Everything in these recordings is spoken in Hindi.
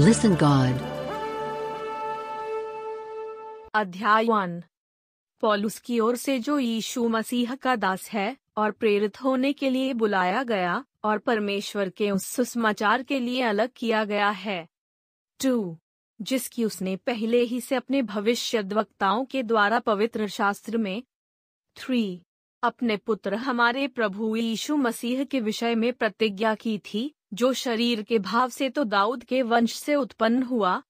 Listen God. अध्याय वन पॉलुस की ओर से जो यीशु मसीह का दास है और प्रेरित होने के लिए बुलाया गया और परमेश्वर के उस सुसमाचार के लिए अलग किया गया है टू जिसकी उसने पहले ही से अपने भविष्य वक्ताओं के द्वारा पवित्र शास्त्र में थ्री अपने पुत्र हमारे प्रभु यीशु मसीह के विषय में प्रतिज्ञा की थी जो शरीर के भाव से तो दाऊद के वंश से उत्पन्न हुआ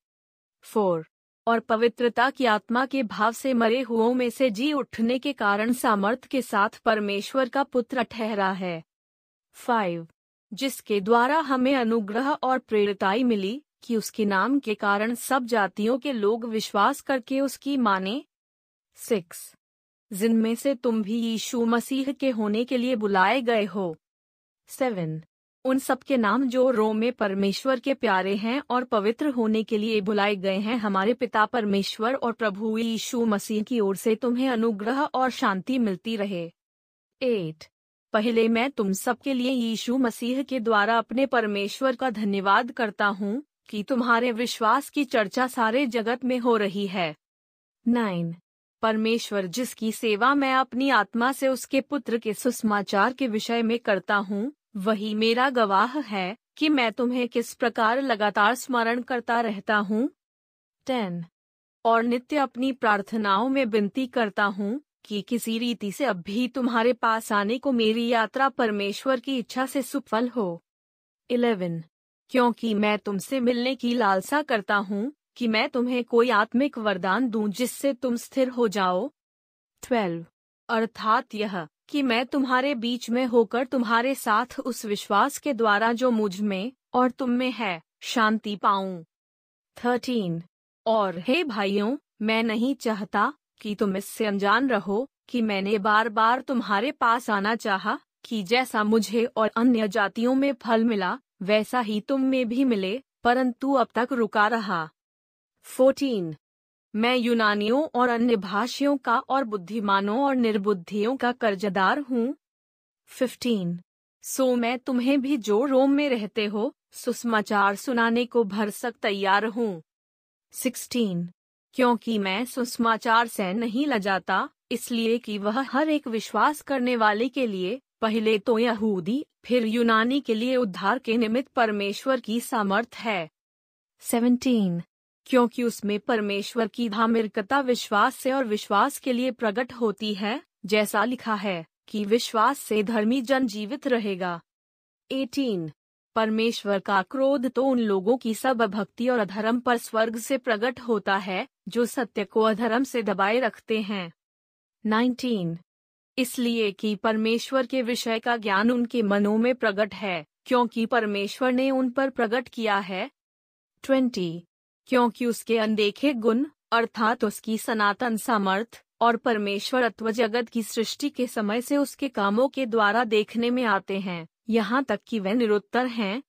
फोर और पवित्रता की आत्मा के भाव से मरे हुओं में से जी उठने के कारण सामर्थ के साथ परमेश्वर का पुत्र ठहरा है फाइव जिसके द्वारा हमें अनुग्रह और प्रेरताई मिली कि उसके नाम के कारण सब जातियों के लोग विश्वास करके उसकी माने सिक्स जिनमें से तुम भी यीशु मसीह के होने के लिए बुलाए गए हो सेवन उन सबके नाम जो रोम में परमेश्वर के प्यारे हैं और पवित्र होने के लिए बुलाए गए हैं हमारे पिता परमेश्वर और प्रभु यीशु मसीह की ओर से तुम्हें अनुग्रह और शांति मिलती रहे एट पहले मैं तुम सबके लिए यीशु मसीह के द्वारा अपने परमेश्वर का धन्यवाद करता हूँ कि तुम्हारे विश्वास की चर्चा सारे जगत में हो रही है नाइन परमेश्वर जिसकी सेवा मैं अपनी आत्मा से उसके पुत्र के सुसमाचार के विषय में करता हूँ वही मेरा गवाह है कि मैं तुम्हें किस प्रकार लगातार स्मरण करता रहता हूँ टेन और नित्य अपनी प्रार्थनाओं में विनती करता हूँ कि किसी रीति से अब भी तुम्हारे पास आने को मेरी यात्रा परमेश्वर की इच्छा से सुफल हो इलेवन क्योंकि मैं तुमसे मिलने की लालसा करता हूँ कि मैं तुम्हें कोई आत्मिक वरदान दूं जिससे तुम स्थिर हो जाओ ट्वेल्व अर्थात यह कि मैं तुम्हारे बीच में होकर तुम्हारे साथ उस विश्वास के द्वारा जो मुझ में और तुम में है शांति पाऊं थर्टीन और हे भाइयों मैं नहीं चाहता कि तुम इससे अनजान रहो कि मैंने बार बार तुम्हारे पास आना चाहा कि जैसा मुझे और अन्य जातियों में फल मिला वैसा ही तुम में भी मिले परंतु अब तक रुका रहा फोर्टीन मैं यूनानियों और अन्य भाषियों का और बुद्धिमानों और निर्बुद्धियों का कर्जदार हूँ फिफ्टीन सो मैं तुम्हें भी जो रोम में रहते हो सुसमाचार सुनाने को भरसक तैयार हूँ सिक्सटीन क्योंकि मैं सुसमाचार से नहीं लजाता इसलिए कि वह हर एक विश्वास करने वाले के लिए पहले तो यहूदी फिर यूनानी के लिए उद्धार के निमित्त परमेश्वर की सामर्थ है सेवनटीन क्योंकि उसमें परमेश्वर की धामिरकता विश्वास से और विश्वास के लिए प्रकट होती है जैसा लिखा है कि विश्वास से धर्मी जन जीवित रहेगा 18. परमेश्वर का क्रोध तो उन लोगों की सब भक्ति और अधर्म पर स्वर्ग से प्रकट होता है जो सत्य को अधर्म से दबाए रखते हैं 19. इसलिए कि परमेश्वर के विषय का ज्ञान उनके मनों में प्रकट है क्योंकि परमेश्वर ने उन पर प्रकट किया है ट्वेंटी क्योंकि उसके अनदेखे गुण अर्थात उसकी सनातन सामर्थ और परमेश्वर परमेश्वरत्व जगत की सृष्टि के समय से उसके कामों के द्वारा देखने में आते हैं यहाँ तक कि वे निरुत्तर हैं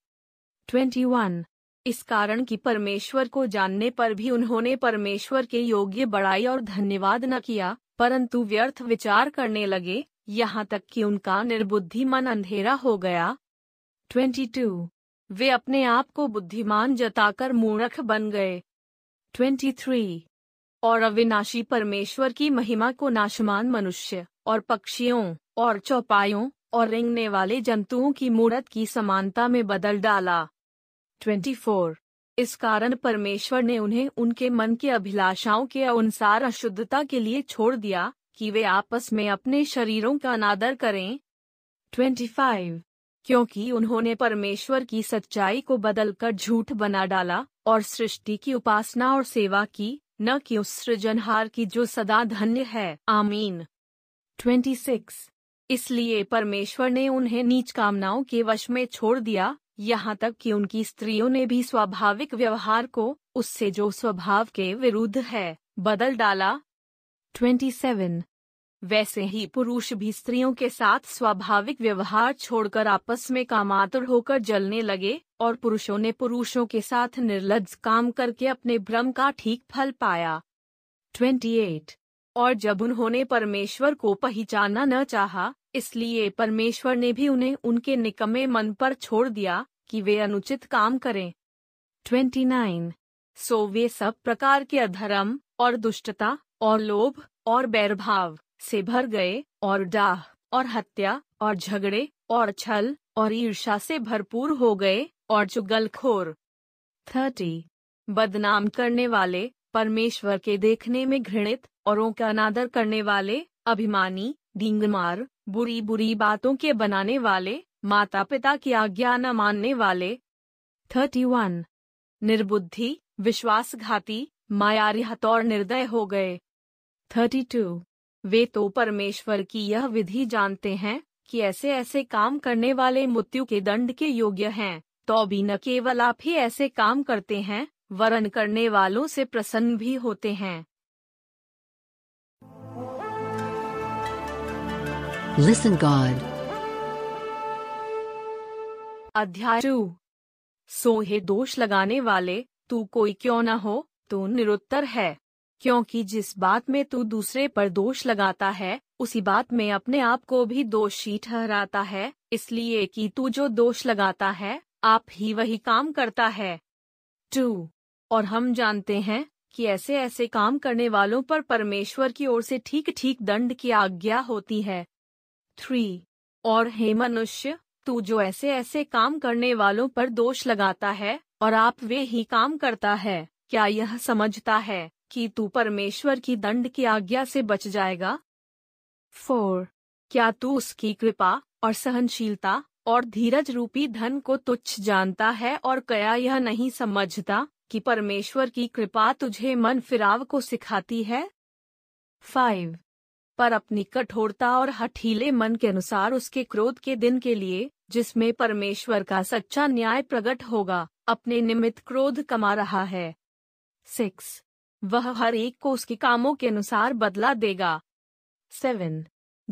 21. इस कारण कि परमेश्वर को जानने पर भी उन्होंने परमेश्वर के योग्य बड़ाई और धन्यवाद न किया परंतु व्यर्थ विचार करने लगे यहाँ तक कि उनका निर्बुद्धि मन अंधेरा हो गया 22. वे अपने आप को बुद्धिमान जताकर मूर्ख बन गए 23. और अविनाशी परमेश्वर की महिमा को नाशमान मनुष्य और पक्षियों और चौपायों और रेंगने वाले जंतुओं की मूर्त की समानता में बदल डाला 24. इस कारण परमेश्वर ने उन्हें उनके मन की अभिलाषाओं के अनुसार अशुद्धता के लिए छोड़ दिया कि वे आपस में अपने शरीरों का अनादर करें 25. क्योंकि उन्होंने परमेश्वर की सच्चाई को बदलकर झूठ बना डाला और सृष्टि की उपासना और सेवा की न कि उस सृजनहार की जो सदा धन्य है आमीन 26. इसलिए परमेश्वर ने उन्हें नीच कामनाओं के वश में छोड़ दिया यहाँ तक कि उनकी स्त्रियों ने भी स्वाभाविक व्यवहार को उससे जो स्वभाव के विरुद्ध है बदल डाला 27. वैसे ही पुरुष भी स्त्रियों के साथ स्वाभाविक व्यवहार छोड़कर आपस में कामातुर होकर जलने लगे और पुरुषों ने पुरुषों के साथ निर्लज काम करके अपने भ्रम का ठीक फल पाया 28. और जब उन्होंने परमेश्वर को पहचाना न चाहा, इसलिए परमेश्वर ने भी उन्हें उनके निकम्मे मन पर छोड़ दिया कि वे अनुचित काम करें 29. सो वे सब प्रकार के अधर्म और दुष्टता और लोभ और बैरभाव से भर गए और डाह और हत्या और झगड़े और छल और ईर्षा से भरपूर हो गए और चुगलखोर थर्टी बदनाम करने वाले परमेश्वर के देखने में घृणित औरों का अनादर करने वाले अभिमानी डींगमार बुरी बुरी बातों के बनाने वाले माता पिता की आज्ञा न मानने वाले थर्टी वन निर्बुद्धि विश्वासघाती मायारी हतौर निर्दय हो गए थर्टी टू वे तो परमेश्वर की यह विधि जानते हैं कि ऐसे ऐसे काम करने वाले मृत्यु के दंड के योग्य हैं, तो भी न केवल आप ही ऐसे काम करते हैं वरन करने वालों से प्रसन्न भी होते हैं Listen God. अध्याय सोहे दोष लगाने वाले तू कोई क्यों न हो तू निरुत्तर है क्योंकि जिस बात में तू दूसरे पर दोष लगाता है उसी बात में अपने आप को भी दोषी ठहराता है इसलिए कि तू जो दोष लगाता है आप ही वही काम करता है टू और हम जानते हैं कि ऐसे ऐसे काम करने वालों पर परमेश्वर की ओर से ठीक ठीक दंड की आज्ञा होती है थ्री और हे मनुष्य तू जो ऐसे ऐसे काम करने वालों पर दोष लगाता है और आप वे ही काम करता है क्या यह समझता है कि तू परमेश्वर की दंड की आज्ञा से बच जाएगा फोर क्या तू उसकी कृपा और सहनशीलता और धीरज रूपी धन को तुच्छ जानता है और कया यह नहीं समझता कि परमेश्वर की कृपा तुझे मन फिराव को सिखाती है फाइव पर अपनी कठोरता और हठीले मन के अनुसार उसके क्रोध के दिन के लिए जिसमें परमेश्वर का सच्चा न्याय प्रकट होगा अपने निमित्त क्रोध कमा रहा है सिक्स वह हर एक को उसके कामों के अनुसार बदला देगा सेवन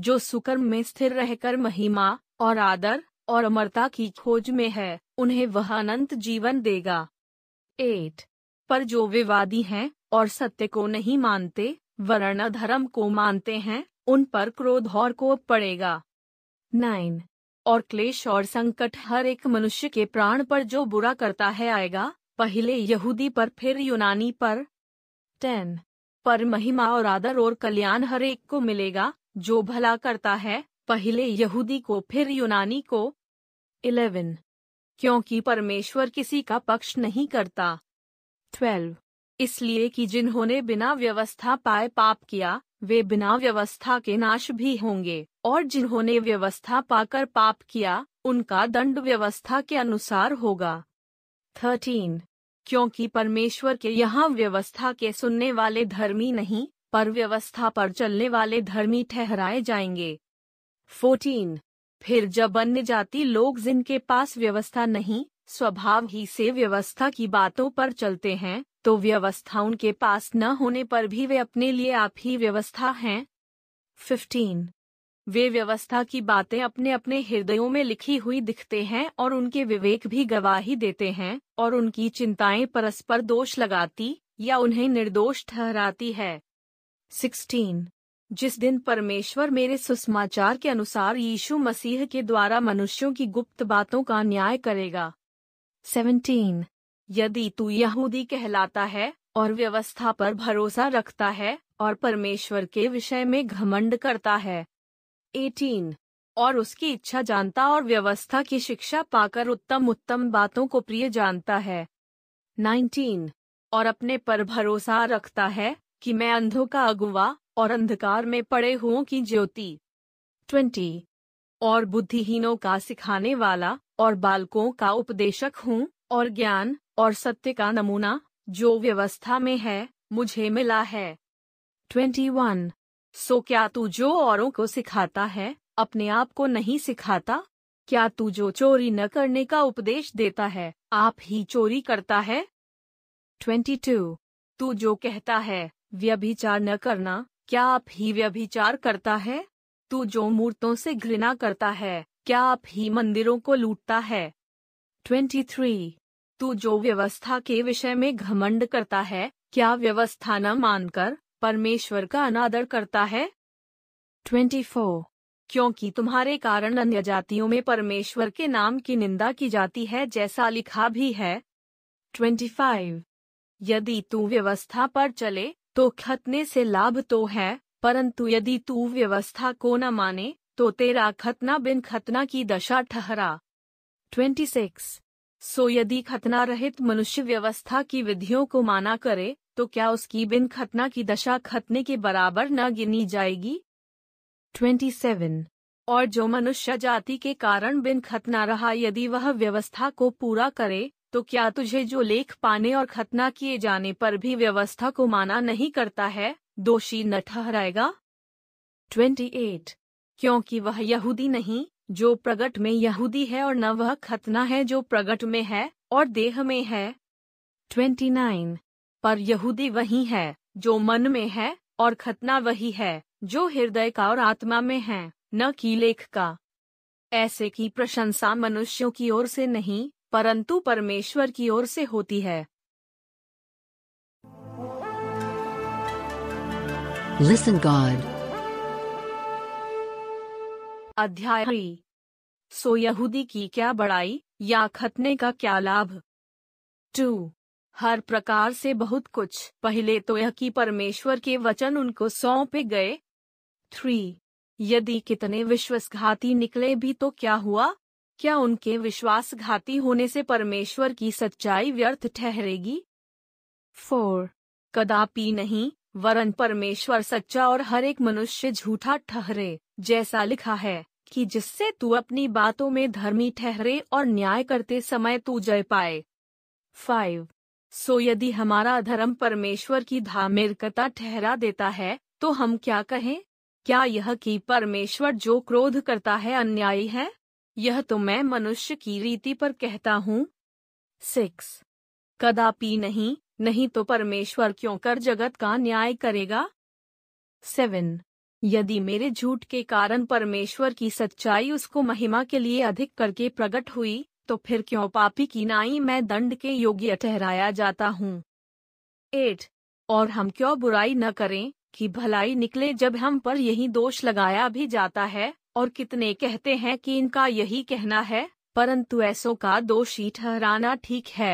जो सुकर्म में स्थिर रहकर महिमा और आदर और अमरता की खोज में है उन्हें वह अनंत जीवन देगा एट पर जो विवादी हैं और सत्य को नहीं मानते वर्ण धर्म को मानते हैं उन पर क्रोध और कोप पड़ेगा नाइन और क्लेश और संकट हर एक मनुष्य के प्राण पर जो बुरा करता है आएगा पहले यहूदी पर फिर यूनानी पर टेन पर महिमा और आदर और कल्याण हर एक को मिलेगा जो भला करता है पहले यहूदी को फिर यूनानी को इलेवन क्योंकि परमेश्वर किसी का पक्ष नहीं करता ट्वेल्व इसलिए कि जिन्होंने बिना व्यवस्था पाए पाप किया वे बिना व्यवस्था के नाश भी होंगे और जिन्होंने व्यवस्था पाकर पाप किया उनका दंड व्यवस्था के अनुसार होगा थर्टीन क्योंकि परमेश्वर के यहाँ व्यवस्था के सुनने वाले धर्मी नहीं पर व्यवस्था पर चलने वाले धर्मी ठहराए जाएंगे 14. फिर जब अन्य जाति लोग जिनके पास व्यवस्था नहीं स्वभाव ही से व्यवस्था की बातों पर चलते हैं तो व्यवस्था उनके पास न होने पर भी वे अपने लिए आप ही व्यवस्था हैं 15. वे व्यवस्था की बातें अपने अपने हृदयों में लिखी हुई दिखते हैं और उनके विवेक भी गवाही देते हैं और उनकी चिंताएं परस्पर दोष लगाती या उन्हें निर्दोष ठहराती है 16. जिस दिन परमेश्वर मेरे सुसमाचार के अनुसार यीशु मसीह के द्वारा मनुष्यों की गुप्त बातों का न्याय करेगा 17. यदि तू यहूदी कहलाता है और व्यवस्था पर भरोसा रखता है और परमेश्वर के विषय में घमंड करता है एटीन और उसकी इच्छा जानता और व्यवस्था की शिक्षा पाकर उत्तम उत्तम बातों को प्रिय जानता है नाइनटीन और अपने पर भरोसा रखता है कि मैं अंधों का अगुवा और अंधकार में पड़े हुओं की ज्योति ट्वेंटी और बुद्धिहीनों का सिखाने वाला और बालकों का उपदेशक हूँ और ज्ञान और सत्य का नमूना जो व्यवस्था में है मुझे मिला है ट्वेंटी वन सो क्या तू जो औरों को सिखाता है अपने आप को नहीं सिखाता क्या तू जो चोरी न करने का उपदेश देता है आप ही चोरी करता है 22. तू जो कहता है व्यभिचार न करना क्या आप ही व्यभिचार करता है तू जो मूर्तों से घृणा करता है क्या आप ही मंदिरों को लूटता है 23. तू जो व्यवस्था के विषय में घमंड करता है क्या व्यवस्था न मानकर परमेश्वर का अनादर करता है 24. क्योंकि तुम्हारे कारण अन्य जातियों में परमेश्वर के नाम की निंदा की जाती है जैसा लिखा भी है 25. यदि तू व्यवस्था पर चले तो खतने से लाभ तो है परंतु यदि तू व्यवस्था को न माने तो तेरा खतना बिन खतना की दशा ठहरा 26. सो यदि खतना रहित मनुष्य व्यवस्था की विधियों को माना करे तो क्या उसकी बिन खतना की दशा खतने के बराबर न गिनी जाएगी 27. और जो मनुष्य जाति के कारण बिन खतना रहा यदि वह व्यवस्था को पूरा करे तो क्या तुझे जो लेख पाने और खतना किए जाने पर भी व्यवस्था को माना नहीं करता है दोषी न ठहराएगा 28. क्योंकि वह यहूदी नहीं जो प्रगट में यहूदी है और न वह खतना है जो प्रगट में है और देह में है 29. पर यहूदी वही है जो मन में है और खतना वही है जो हृदय का और आत्मा में है न कि लेख का ऐसे की प्रशंसा मनुष्यों की ओर से नहीं परंतु परमेश्वर की ओर से होती है Listen God. अध्याय सो यहूदी की क्या बड़ाई या खतने का क्या लाभ टू हर प्रकार से बहुत कुछ पहले तो यह कि परमेश्वर के वचन उनको सौंपे गए थ्री यदि कितने विश्वासघाती निकले भी तो क्या हुआ क्या उनके विश्वासघाती होने से परमेश्वर की सच्चाई व्यर्थ ठहरेगी फोर कदापि नहीं वरन परमेश्वर सच्चा और हर एक मनुष्य झूठा ठहरे जैसा लिखा है कि जिससे तू अपनी बातों में धर्मी ठहरे और न्याय करते समय तू जय पाए फाइव सो यदि हमारा धर्म परमेश्वर की धामिरकता ठहरा देता है तो हम क्या कहें क्या यह कि परमेश्वर जो क्रोध करता है अन्यायी है यह तो मैं मनुष्य की रीति पर कहता हूँ सिक्स कदापि नहीं नहीं तो परमेश्वर क्यों कर जगत का न्याय करेगा सेवन यदि मेरे झूठ के कारण परमेश्वर की सच्चाई उसको महिमा के लिए अधिक करके प्रकट हुई तो फिर क्यों पापी की नाई मैं दंड के योग्य ठहराया जाता हूँ एट और हम क्यों बुराई न करें कि भलाई निकले जब हम पर यही दोष लगाया भी जाता है और कितने कहते हैं कि इनका यही कहना है परंतु ऐसों का दोषी ठहराना ठीक है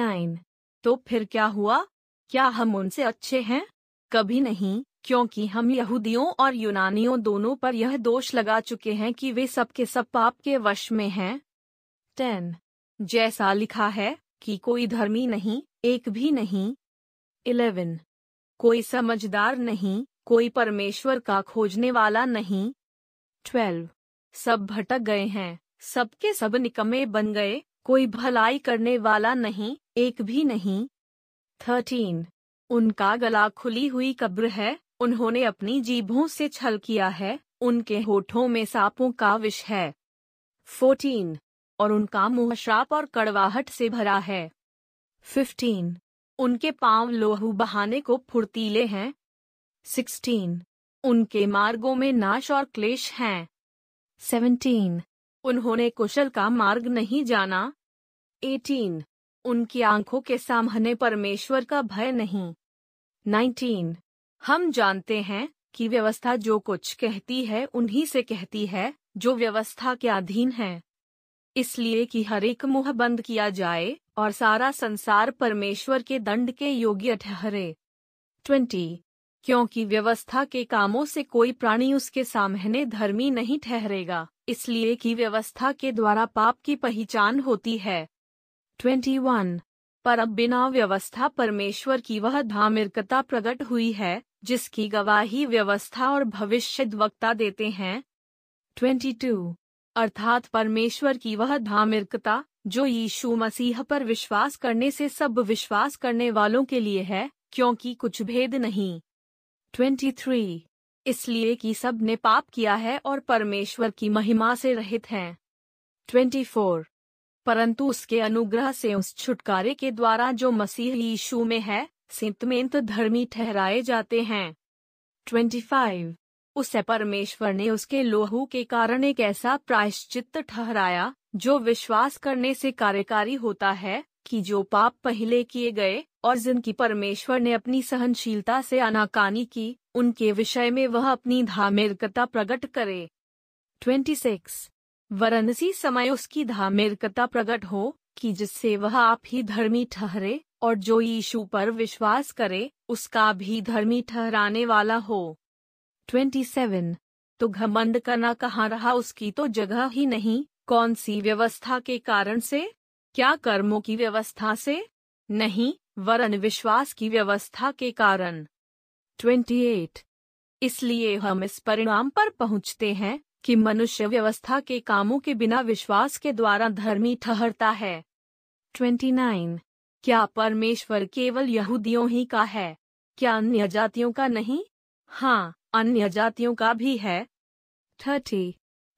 नाइन तो फिर क्या हुआ क्या हम उनसे अच्छे हैं कभी नहीं क्योंकि हम यहूदियों और यूनानियों दोनों पर यह दोष लगा चुके हैं कि वे सबके सब पाप के वश में हैं टेन जैसा लिखा है कि कोई धर्मी नहीं एक भी नहीं इलेवन कोई समझदार नहीं कोई परमेश्वर का खोजने वाला नहीं ट्वेल्व सब भटक गए हैं सबके सब निकमे बन गए कोई भलाई करने वाला नहीं एक भी नहीं थर्टीन उनका गला खुली हुई कब्र है उन्होंने अपनी जीभों से छल किया है उनके होठों में सांपों का विष है फोर्टीन और उनका मुंह श्राप और कड़वाहट से भरा है फिफ्टीन उनके पांव लोहू बहाने को फुर्तीले हैं सिक्सटीन उनके मार्गों में नाश और क्लेश हैं सेवनटीन उन्होंने कुशल का मार्ग नहीं जाना एटीन उनकी आंखों के सामने परमेश्वर का भय नहीं नाइनटीन हम जानते हैं कि व्यवस्था जो कुछ कहती है उन्हीं से कहती है जो व्यवस्था के अधीन है इसलिए कि हर एक मुंह बंद किया जाए और सारा संसार परमेश्वर के दंड के योग्य ठहरे ट्वेंटी क्योंकि व्यवस्था के कामों से कोई प्राणी उसके सामने धर्मी नहीं ठहरेगा इसलिए कि व्यवस्था के द्वारा पाप की पहचान होती है ट्वेंटी वन पर अब बिना व्यवस्था परमेश्वर की वह धामिरकता प्रकट हुई है जिसकी गवाही व्यवस्था और भविष्य वक्ता देते हैं ट्वेंटी टू अर्थात परमेश्वर की वह धामिरकता जो यीशु मसीह पर विश्वास करने से सब विश्वास करने वालों के लिए है क्योंकि कुछ भेद नहीं 23. इसलिए कि सब ने पाप किया है और परमेश्वर की महिमा से रहित हैं 24. परंतु उसके अनुग्रह से उस छुटकारे के द्वारा जो मसीह यीशु में है सिंतमेंत धर्मी ठहराए जाते हैं 25. उसे परमेश्वर ने उसके लोहू के कारण एक ऐसा प्रायश्चित ठहराया जो विश्वास करने से कार्यकारी होता है कि जो पाप पहले किए गए और जिनकी परमेश्वर ने अपनी सहनशीलता से अनाकानी की उनके विषय में वह अपनी धामिरकता प्रकट करे 26. वरणसी समय उसकी धामिरकता प्रकट हो कि जिससे वह आप ही धर्मी ठहरे और जो यीशु पर विश्वास करे उसका भी धर्मी ठहराने वाला हो 27. तो घमंड करना कहाँ रहा उसकी तो जगह ही नहीं कौन सी व्यवस्था के कारण से क्या कर्मों की व्यवस्था से नहीं वरन विश्वास की व्यवस्था के कारण 28. इसलिए हम इस परिणाम पर पहुँचते हैं कि मनुष्य व्यवस्था के कामों के बिना विश्वास के द्वारा धर्मी ठहरता है 29. क्या परमेश्वर केवल यहूदियों ही का है क्या अन्य जातियों का नहीं हाँ अन्य जातियों का भी है थर्टी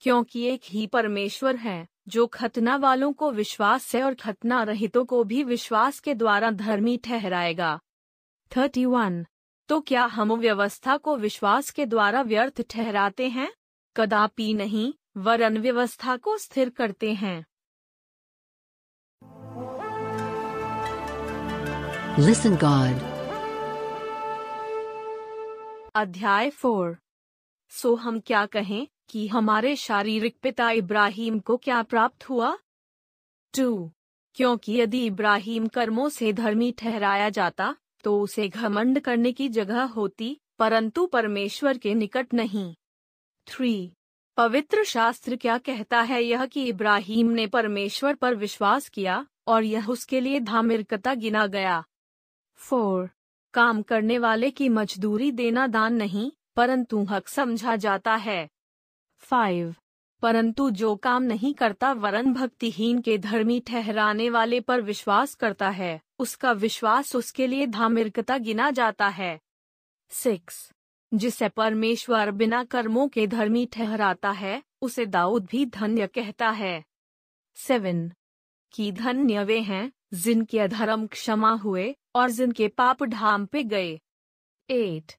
क्योंकि एक ही परमेश्वर है जो खतना वालों को विश्वास है और खतना रहितों को भी विश्वास के द्वारा धर्मी ठहराएगा थर्टी वन तो क्या हम व्यवस्था को विश्वास के द्वारा व्यर्थ ठहराते हैं कदापि नहीं वरन व्यवस्था को स्थिर करते हैं Listen God. अध्याय फोर सो हम क्या कहें कि हमारे शारीरिक पिता इब्राहिम को क्या प्राप्त हुआ टू क्योंकि यदि इब्राहिम कर्मों से धर्मी ठहराया जाता तो उसे घमंड करने की जगह होती परंतु परमेश्वर के निकट नहीं थ्री पवित्र शास्त्र क्या कहता है यह कि इब्राहिम ने परमेश्वर पर विश्वास किया और यह उसके लिए धामिरकता गिना गया फोर काम करने वाले की मजदूरी देना दान नहीं परंतु हक समझा जाता है फाइव परंतु जो काम नहीं करता वरन भक्तिहीन के धर्मी ठहराने वाले पर विश्वास करता है उसका विश्वास उसके लिए धामिरकता गिना जाता है सिक्स जिसे परमेश्वर बिना कर्मों के धर्मी ठहराता है उसे दाऊद भी धन्य कहता है सेवन की धन्य वे हैं जिनके अधर्म क्षमा हुए और जिनके पाप ढाम पे गए एट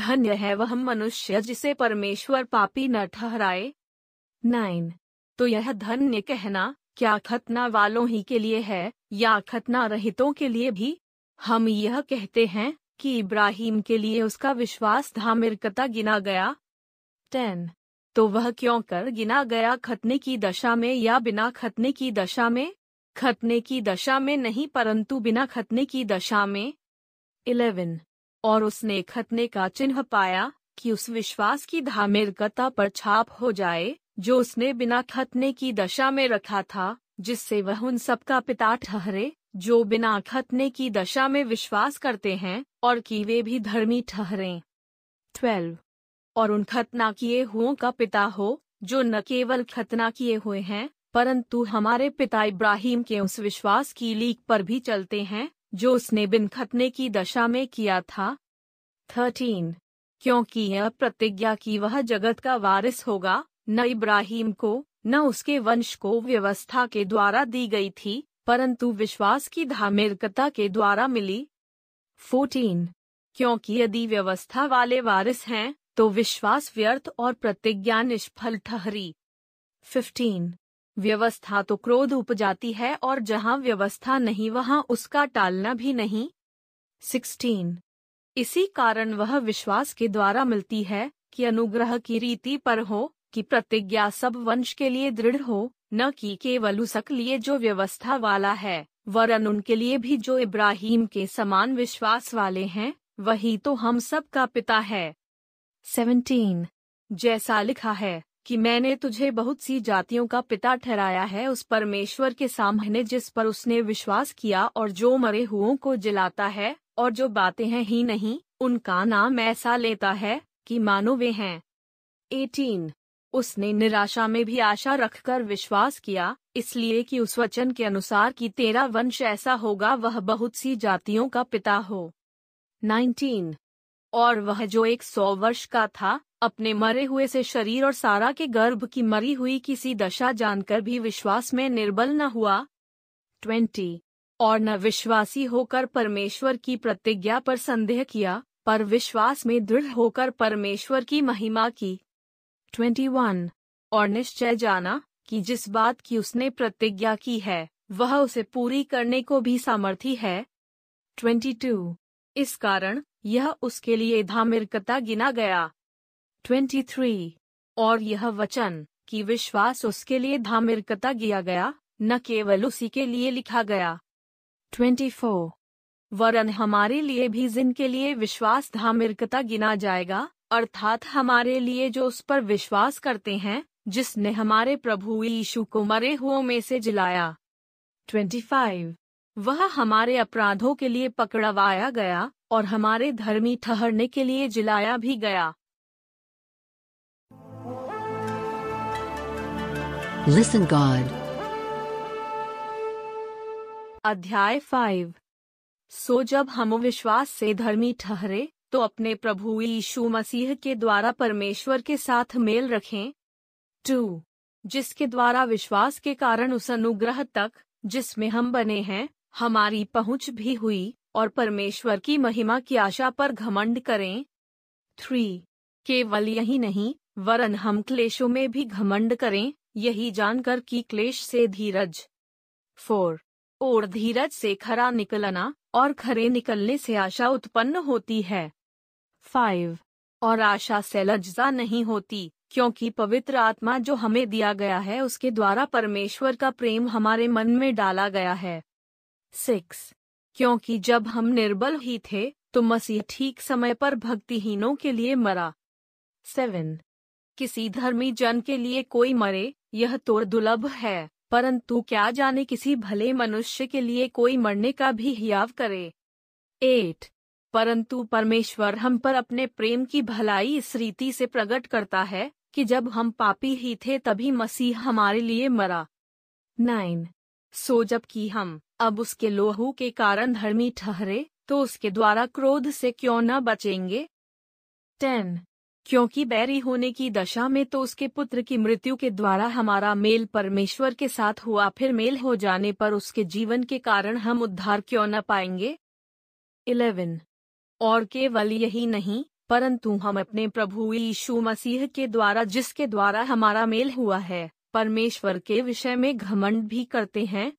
धन्य है वह मनुष्य जिसे परमेश्वर पापी न ठहराए नाइन तो यह धन्य कहना क्या खतना वालों ही के लिए है या खतना रहितों के लिए भी हम यह कहते हैं कि इब्राहिम के लिए उसका विश्वास धामिरकता गिना गया टेन तो वह क्यों कर गिना गया खतने की दशा में या बिना खतने की दशा में खतने की दशा में नहीं परंतु बिना खतने की दशा में इलेवन और उसने खतने का चिन्ह पाया कि उस विश्वास की धामिरकता पर छाप हो जाए जो उसने बिना खतने की दशा में रखा था जिससे वह उन सबका पिता ठहरे जो बिना खतने की दशा में विश्वास करते हैं और कि वे भी धर्मी ठहरे ट्वेल्व और उन खतना किए हुओं का पिता हो जो न केवल खतना किए हुए हैं परंतु हमारे पिता इब्राहिम के उस विश्वास की लीक पर भी चलते हैं जो उसने बिन खतने की दशा में किया था थर्टीन क्योंकि यह प्रतिज्ञा की वह जगत का वारिस होगा न इब्राहिम को न उसके वंश को व्यवस्था के द्वारा दी गई थी परंतु विश्वास की धामिरकता के द्वारा मिली फोर्टीन क्योंकि यदि व्यवस्था वाले वारिस हैं तो विश्वास व्यर्थ और प्रतिज्ञा निष्फल ठहरी फिफ्टीन व्यवस्था तो क्रोध उपजाती है और जहाँ व्यवस्था नहीं वहाँ उसका टालना भी नहीं सिक्सटीन इसी कारण वह विश्वास के द्वारा मिलती है कि अनुग्रह की रीति पर हो कि प्रतिज्ञा सब वंश के लिए दृढ़ हो न कि केवल उसक लिए जो व्यवस्था वाला है वरन उनके लिए भी जो इब्राहिम के समान विश्वास वाले हैं वही तो हम सब का पिता है सेवनटीन जैसा लिखा है कि मैंने तुझे बहुत सी जातियों का पिता ठहराया है उस परमेश्वर के सामने जिस पर उसने विश्वास किया और जो मरे हुओं को जिलाता है और जो बातें हैं ही नहीं उनका नाम ऐसा लेता है कि मानो वे हैं एटीन उसने निराशा में भी आशा रखकर विश्वास किया इसलिए कि उस वचन के अनुसार कि तेरा वंश ऐसा होगा वह बहुत सी जातियों का पिता हो 19. और वह जो एक सौ वर्ष का था अपने मरे हुए से शरीर और सारा के गर्भ की मरी हुई किसी दशा जानकर भी विश्वास में निर्बल न हुआ ट्वेंटी और न विश्वासी होकर परमेश्वर की प्रतिज्ञा पर संदेह किया पर विश्वास में दृढ़ होकर परमेश्वर की महिमा की ट्वेंटी वन और निश्चय जाना कि जिस बात की उसने प्रतिज्ञा की है वह उसे पूरी करने को भी सामर्थी है ट्वेंटी टू इस कारण यह उसके लिए धामिरकता गिना गया 23. और यह वचन कि विश्वास उसके लिए धामिरकता किया गया न केवल उसी के लिए लिखा गया 24. वरन हमारे लिए भी जिनके लिए विश्वास धामिरकता गिना जाएगा अर्थात हमारे लिए जो उस पर विश्वास करते हैं जिसने हमारे प्रभु यीशु को मरे हुओं में से जिलाया 25. वह हमारे अपराधों के लिए पकड़वाया गया और हमारे धर्मी ठहरने के लिए जिलाया भी गया Listen God. अध्याय फाइव सो जब हम विश्वास से धर्मी ठहरे तो अपने प्रभु यीशु मसीह के द्वारा परमेश्वर के साथ मेल रखें टू जिसके द्वारा विश्वास के कारण उस अनुग्रह तक जिसमें हम बने हैं हमारी पहुंच भी हुई और परमेश्वर की महिमा की आशा पर घमंड करें थ्री केवल यही नहीं वरन हम क्लेशों में भी घमंड करें यही जानकर कि क्लेश से धीरज फोर और धीरज से खरा निकलना और खरे निकलने से आशा उत्पन्न होती है फाइव और आशा से लज्जा नहीं होती क्योंकि पवित्र आत्मा जो हमें दिया गया है उसके द्वारा परमेश्वर का प्रेम हमारे मन में डाला गया है सिक्स क्योंकि जब हम निर्बल ही थे तो मसीह ठीक समय पर भक्तिहीनों के लिए मरा सेवन किसी धर्मी जन के लिए कोई मरे यह तो दुर्लभ है परंतु क्या जाने किसी भले मनुष्य के लिए कोई मरने का भी हियाव करे एट परंतु परमेश्वर हम पर अपने प्रेम की भलाई इस रीति से प्रकट करता है कि जब हम पापी ही थे तभी मसीह हमारे लिए मरा नाइन सो जब की हम अब उसके लोहू के कारण धर्मी ठहरे तो उसके द्वारा क्रोध से क्यों न बचेंगे टेन क्योंकि बैरी होने की दशा में तो उसके पुत्र की मृत्यु के द्वारा हमारा मेल परमेश्वर के साथ हुआ फिर मेल हो जाने पर उसके जीवन के कारण हम उद्धार क्यों न पाएंगे इलेवन और केवल यही नहीं परंतु हम अपने प्रभु यीशु मसीह के द्वारा जिसके द्वारा हमारा मेल हुआ है परमेश्वर के विषय में घमंड भी करते हैं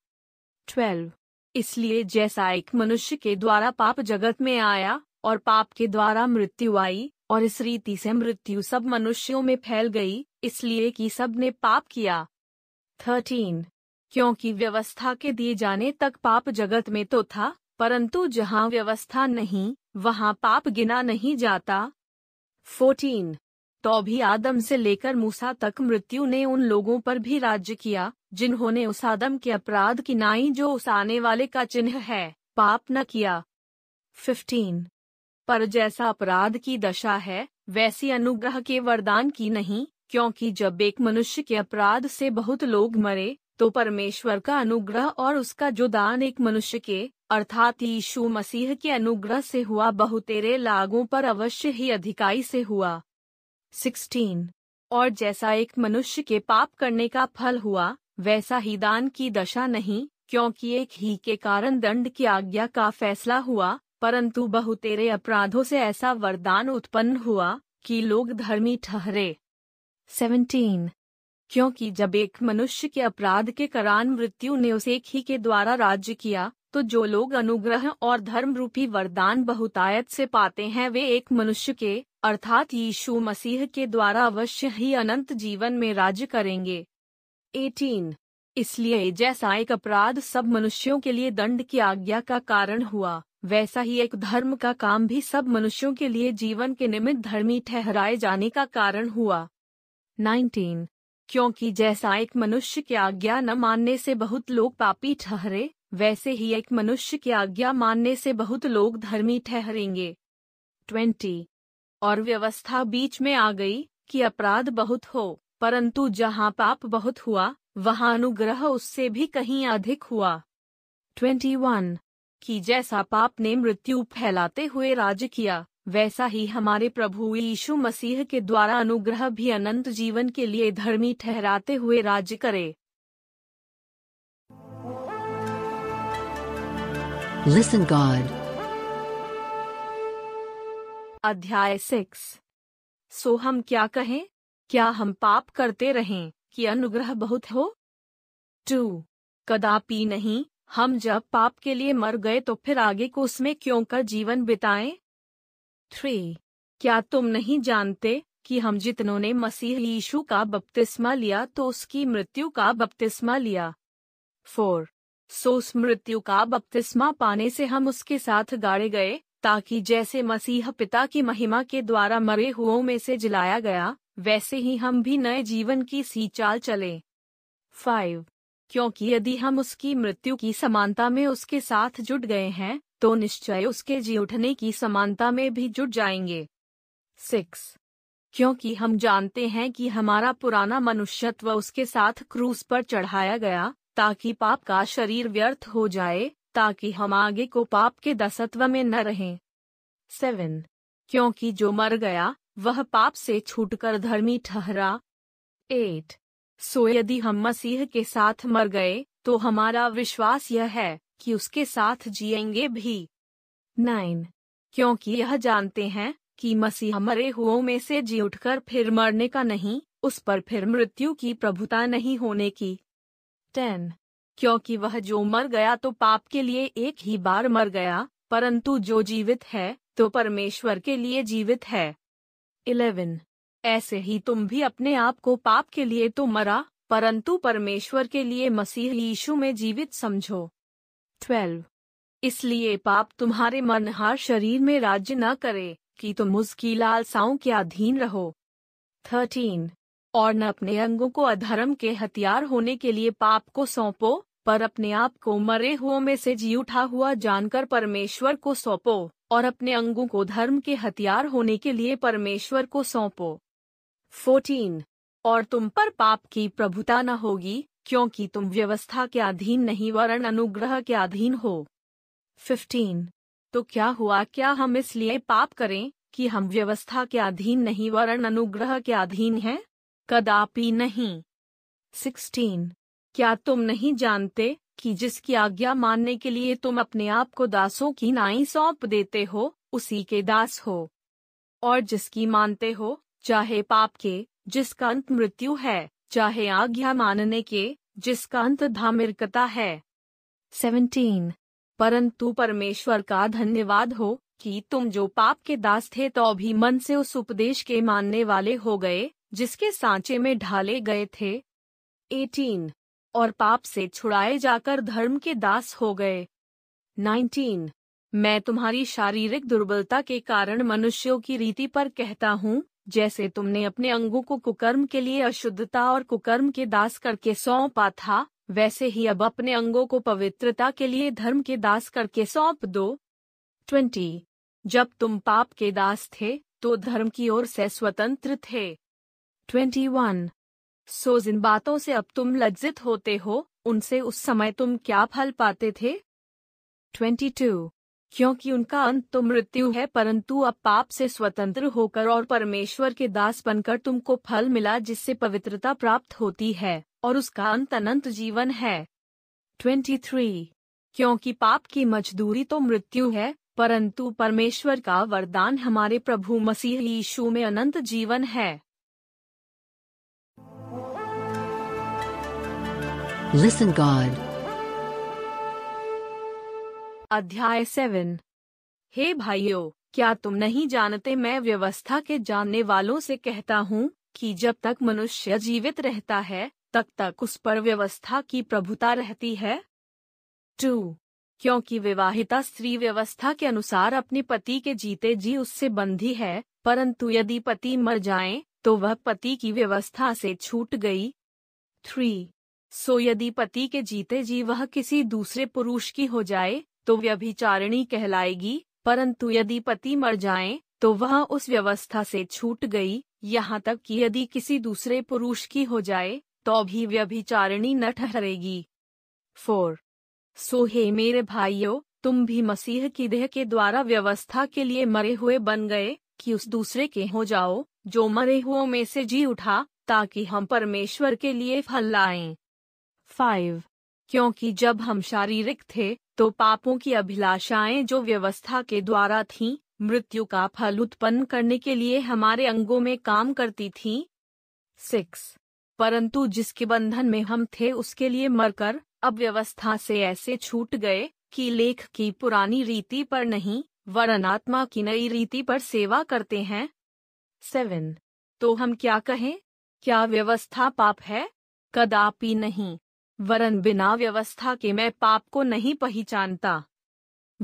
ट्वेल्व इसलिए जैसा एक मनुष्य के द्वारा पाप जगत में आया और पाप के द्वारा मृत्यु आई और इस रीति से मृत्यु सब मनुष्यों में फैल गई इसलिए कि सब ने पाप किया थर्टीन क्योंकि व्यवस्था के दिए जाने तक पाप जगत में तो था परंतु जहाँ व्यवस्था नहीं वहाँ पाप गिना नहीं जाता फोर्टीन तो भी आदम से लेकर मूसा तक मृत्यु ने उन लोगों पर भी राज्य किया जिन्होंने उस आदम के अपराध की नाई जो उस आने वाले का चिन्ह है पाप न किया फिफ्टीन पर जैसा अपराध की दशा है वैसी अनुग्रह के वरदान की नहीं क्योंकि जब एक मनुष्य के अपराध से बहुत लोग मरे तो परमेश्वर का अनुग्रह और उसका जो दान एक मनुष्य के अर्थात यीशु मसीह के अनुग्रह से हुआ बहुतेरे लागों पर अवश्य ही अधिकाई से हुआ 16. और जैसा एक मनुष्य के पाप करने का फल हुआ वैसा ही दान की दशा नहीं क्योंकि एक ही के कारण दंड की आज्ञा का फैसला हुआ परंतु बहुतेरे अपराधों से ऐसा वरदान उत्पन्न हुआ कि लोग धर्मी ठहरे 17. क्योंकि जब एक मनुष्य के अपराध के कारण मृत्यु ने उसे एक ही के द्वारा राज्य किया तो जो लोग अनुग्रह और धर्म रूपी वरदान बहुतायत से पाते हैं वे एक मनुष्य के अर्थात यीशु मसीह के द्वारा अवश्य ही अनंत जीवन में राज्य करेंगे 18. इसलिए जैसा एक अपराध सब मनुष्यों के लिए दंड की आज्ञा का कारण हुआ वैसा ही एक धर्म का काम भी सब मनुष्यों के लिए जीवन के निमित्त धर्मी ठहराए जाने का कारण हुआ 19. क्योंकि जैसा एक मनुष्य की आज्ञा न मानने से बहुत लोग पापी ठहरे वैसे ही एक मनुष्य की आज्ञा मानने से बहुत लोग धर्मी ठहरेंगे 20. और व्यवस्था बीच में आ गई कि अपराध बहुत हो परंतु जहाँ पाप बहुत हुआ वहाँ अनुग्रह उससे भी कहीं अधिक हुआ 21. कि जैसा पाप ने मृत्यु फैलाते हुए राज किया वैसा ही हमारे प्रभु यीशु मसीह के द्वारा अनुग्रह भी अनंत जीवन के लिए धर्मी ठहराते हुए राज करे Listen God. अध्याय सिक्स सो हम क्या कहें क्या हम पाप करते रहें कि अनुग्रह बहुत हो टू कदापि नहीं हम जब पाप के लिए मर गए तो फिर आगे को उसमें क्यों का जीवन बिताएं? थ्री क्या तुम नहीं जानते कि हम जितनों ने मसीह यीशु का बपतिस्मा लिया तो उसकी मृत्यु का बपतिस्मा लिया फोर सो उस मृत्यु का बपतिस्मा पाने से हम उसके साथ गाड़े गए ताकि जैसे मसीह पिता की महिमा के द्वारा मरे हुओं में से जलाया गया वैसे ही हम भी नए जीवन की सी चाल चले फाइव क्योंकि यदि हम उसकी मृत्यु की समानता में उसके साथ जुट गए हैं तो निश्चय उसके जी उठने की समानता में भी जुट जाएंगे सिक्स क्योंकि हम जानते हैं कि हमारा पुराना मनुष्यत्व उसके साथ क्रूस पर चढ़ाया गया ताकि पाप का शरीर व्यर्थ हो जाए ताकि हम आगे को पाप के दसत्व में न रहें सेवन क्योंकि जो मर गया वह पाप से छूटकर धर्मी ठहरा एट सो यदि हम मसीह के साथ मर गए तो हमारा विश्वास यह है कि उसके साथ जिएंगे भी नाइन क्योंकि यह जानते हैं कि मसीह मरे हुओं में से जी उठकर फिर मरने का नहीं उस पर फिर मृत्यु की प्रभुता नहीं होने की टेन क्योंकि वह जो मर गया तो पाप के लिए एक ही बार मर गया परंतु जो जीवित है तो परमेश्वर के लिए जीवित है इलेवन ऐसे ही तुम भी अपने आप को पाप के लिए तो मरा परंतु परमेश्वर के लिए मसीह यीशु में जीवित समझो ट्वेल्व इसलिए पाप तुम्हारे मनहार शरीर में राज्य न करे कि तुम उसकी लालसाओं के अधीन रहो थर्टीन और न अपने अंगों को अधर्म के हथियार होने के लिए पाप को सौंपो पर अपने आप को मरे हुओं में से जी उठा हुआ जानकर परमेश्वर को सौंपो और अपने अंगों को धर्म के हथियार होने के लिए परमेश्वर को सौंपो फोर्टीन और तुम पर पाप की प्रभुता न होगी क्योंकि तुम व्यवस्था के अधीन नहीं वरण अनुग्रह के अधीन हो फिफ्टीन तो क्या हुआ क्या हम इसलिए पाप करें कि हम व्यवस्था के अधीन नहीं वरण अनुग्रह के अधीन हैं कदापि नहीं सिक्सटीन क्या तुम नहीं जानते कि जिसकी आज्ञा मानने के लिए तुम अपने आप को दासों की नाई सौंप देते हो उसी के दास हो और जिसकी मानते हो चाहे पाप के जिसका अंत मृत्यु है चाहे आज्ञा मानने के जिसका अंत धामिरकता है सेवनटीन परंतु परमेश्वर का धन्यवाद हो कि तुम जो पाप के दास थे तो भी मन से उस उपदेश के मानने वाले हो गए जिसके सांचे में ढाले गए थे 18. और पाप से छुड़ाए जाकर धर्म के दास हो गए 19. मैं तुम्हारी शारीरिक दुर्बलता के कारण मनुष्यों की रीति पर कहता हूँ जैसे तुमने अपने अंगों को कुकर्म के लिए अशुद्धता और कुकर्म के दास करके सौंपा था वैसे ही अब अपने अंगों को पवित्रता के लिए धर्म के दास करके सौंप दो ट्वेंटी जब तुम पाप के दास थे तो धर्म की ओर से स्वतंत्र थे ट्वेंटी वन सो जिन बातों से अब तुम लज्जित होते हो उनसे उस समय तुम क्या फल पाते थे ट्वेंटी टू क्योंकि उनका अंत तो मृत्यु है परंतु अब पाप से स्वतंत्र होकर और परमेश्वर के दास बनकर तुमको फल मिला जिससे पवित्रता प्राप्त होती है और उसका अंत अनंत जीवन है 23. क्योंकि पाप की मजदूरी तो मृत्यु है परंतु परमेश्वर का वरदान हमारे प्रभु मसीह यीशु में अनंत जीवन है Listen God. अध्याय सेवन हे भाइयों क्या तुम नहीं जानते मैं व्यवस्था के जानने वालों से कहता हूँ कि जब तक मनुष्य जीवित रहता है तब तक उस पर व्यवस्था की प्रभुता रहती है टू क्योंकि विवाहिता स्त्री व्यवस्था के अनुसार अपने पति के जीते जी उससे बंधी है परंतु यदि पति मर जाए तो वह पति की व्यवस्था से छूट गई थ्री सो यदि पति के जीते जी वह किसी दूसरे पुरुष की हो जाए तो व्यभिचारिणी कहलाएगी परंतु यदि पति मर जाए तो वह उस व्यवस्था से छूट गई यहाँ तक कि यदि किसी दूसरे पुरुष की हो जाए तो भी व्यभिचारिणी न ठहरेगी फोर सो हे मेरे भाइयों तुम भी मसीह की देह के द्वारा व्यवस्था के लिए मरे हुए बन गए कि उस दूसरे के हो जाओ जो मरे हुओं में से जी उठा ताकि हम परमेश्वर के लिए फल लाएं। फाइव क्योंकि जब हम शारीरिक थे तो पापों की अभिलाषाएं जो व्यवस्था के द्वारा थीं, मृत्यु का फल उत्पन्न करने के लिए हमारे अंगों में काम करती थीं। सिक्स परंतु जिसके बंधन में हम थे उसके लिए मरकर अब व्यवस्था से ऐसे छूट गए कि लेख की पुरानी रीति पर नहीं वरन आत्मा की नई रीति पर सेवा करते हैं सेवन तो हम क्या कहें क्या व्यवस्था पाप है कदापि नहीं वरन बिना व्यवस्था के मैं पाप को नहीं पहचानता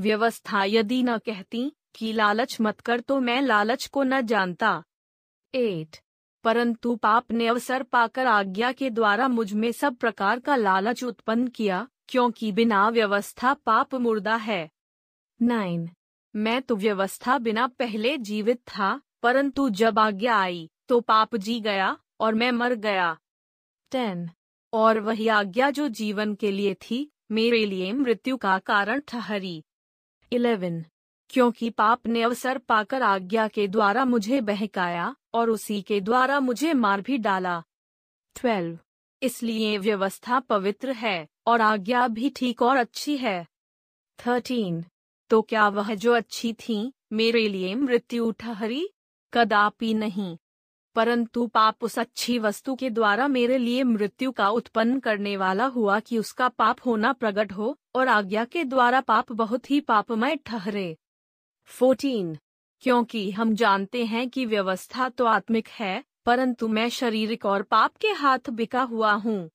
व्यवस्था यदि न कहती कि लालच मत कर तो मैं लालच को न जानता एट परंतु पाप ने अवसर पाकर आज्ञा के द्वारा मुझ में सब प्रकार का लालच उत्पन्न किया क्योंकि बिना व्यवस्था पाप मुर्दा है नाइन मैं तो व्यवस्था बिना पहले जीवित था परंतु जब आज्ञा आई तो पाप जी गया और मैं मर गया टेन और वही आज्ञा जो जीवन के लिए थी मेरे लिए मृत्यु का कारण ठहरी इलेवन क्योंकि पाप ने अवसर पाकर आज्ञा के द्वारा मुझे बहकाया और उसी के द्वारा मुझे मार भी डाला ट्वेल्व इसलिए व्यवस्था पवित्र है और आज्ञा भी ठीक और अच्छी है थर्टीन तो क्या वह जो अच्छी थी मेरे लिए मृत्यु ठहरी कदापि नहीं परंतु पाप उस अच्छी वस्तु के द्वारा मेरे लिए मृत्यु का उत्पन्न करने वाला हुआ कि उसका पाप होना प्रकट हो और आज्ञा के द्वारा पाप बहुत ही पापमय ठहरे 14. क्योंकि हम जानते हैं कि व्यवस्था तो आत्मिक है परंतु मैं शारीरिक और पाप के हाथ बिका हुआ हूँ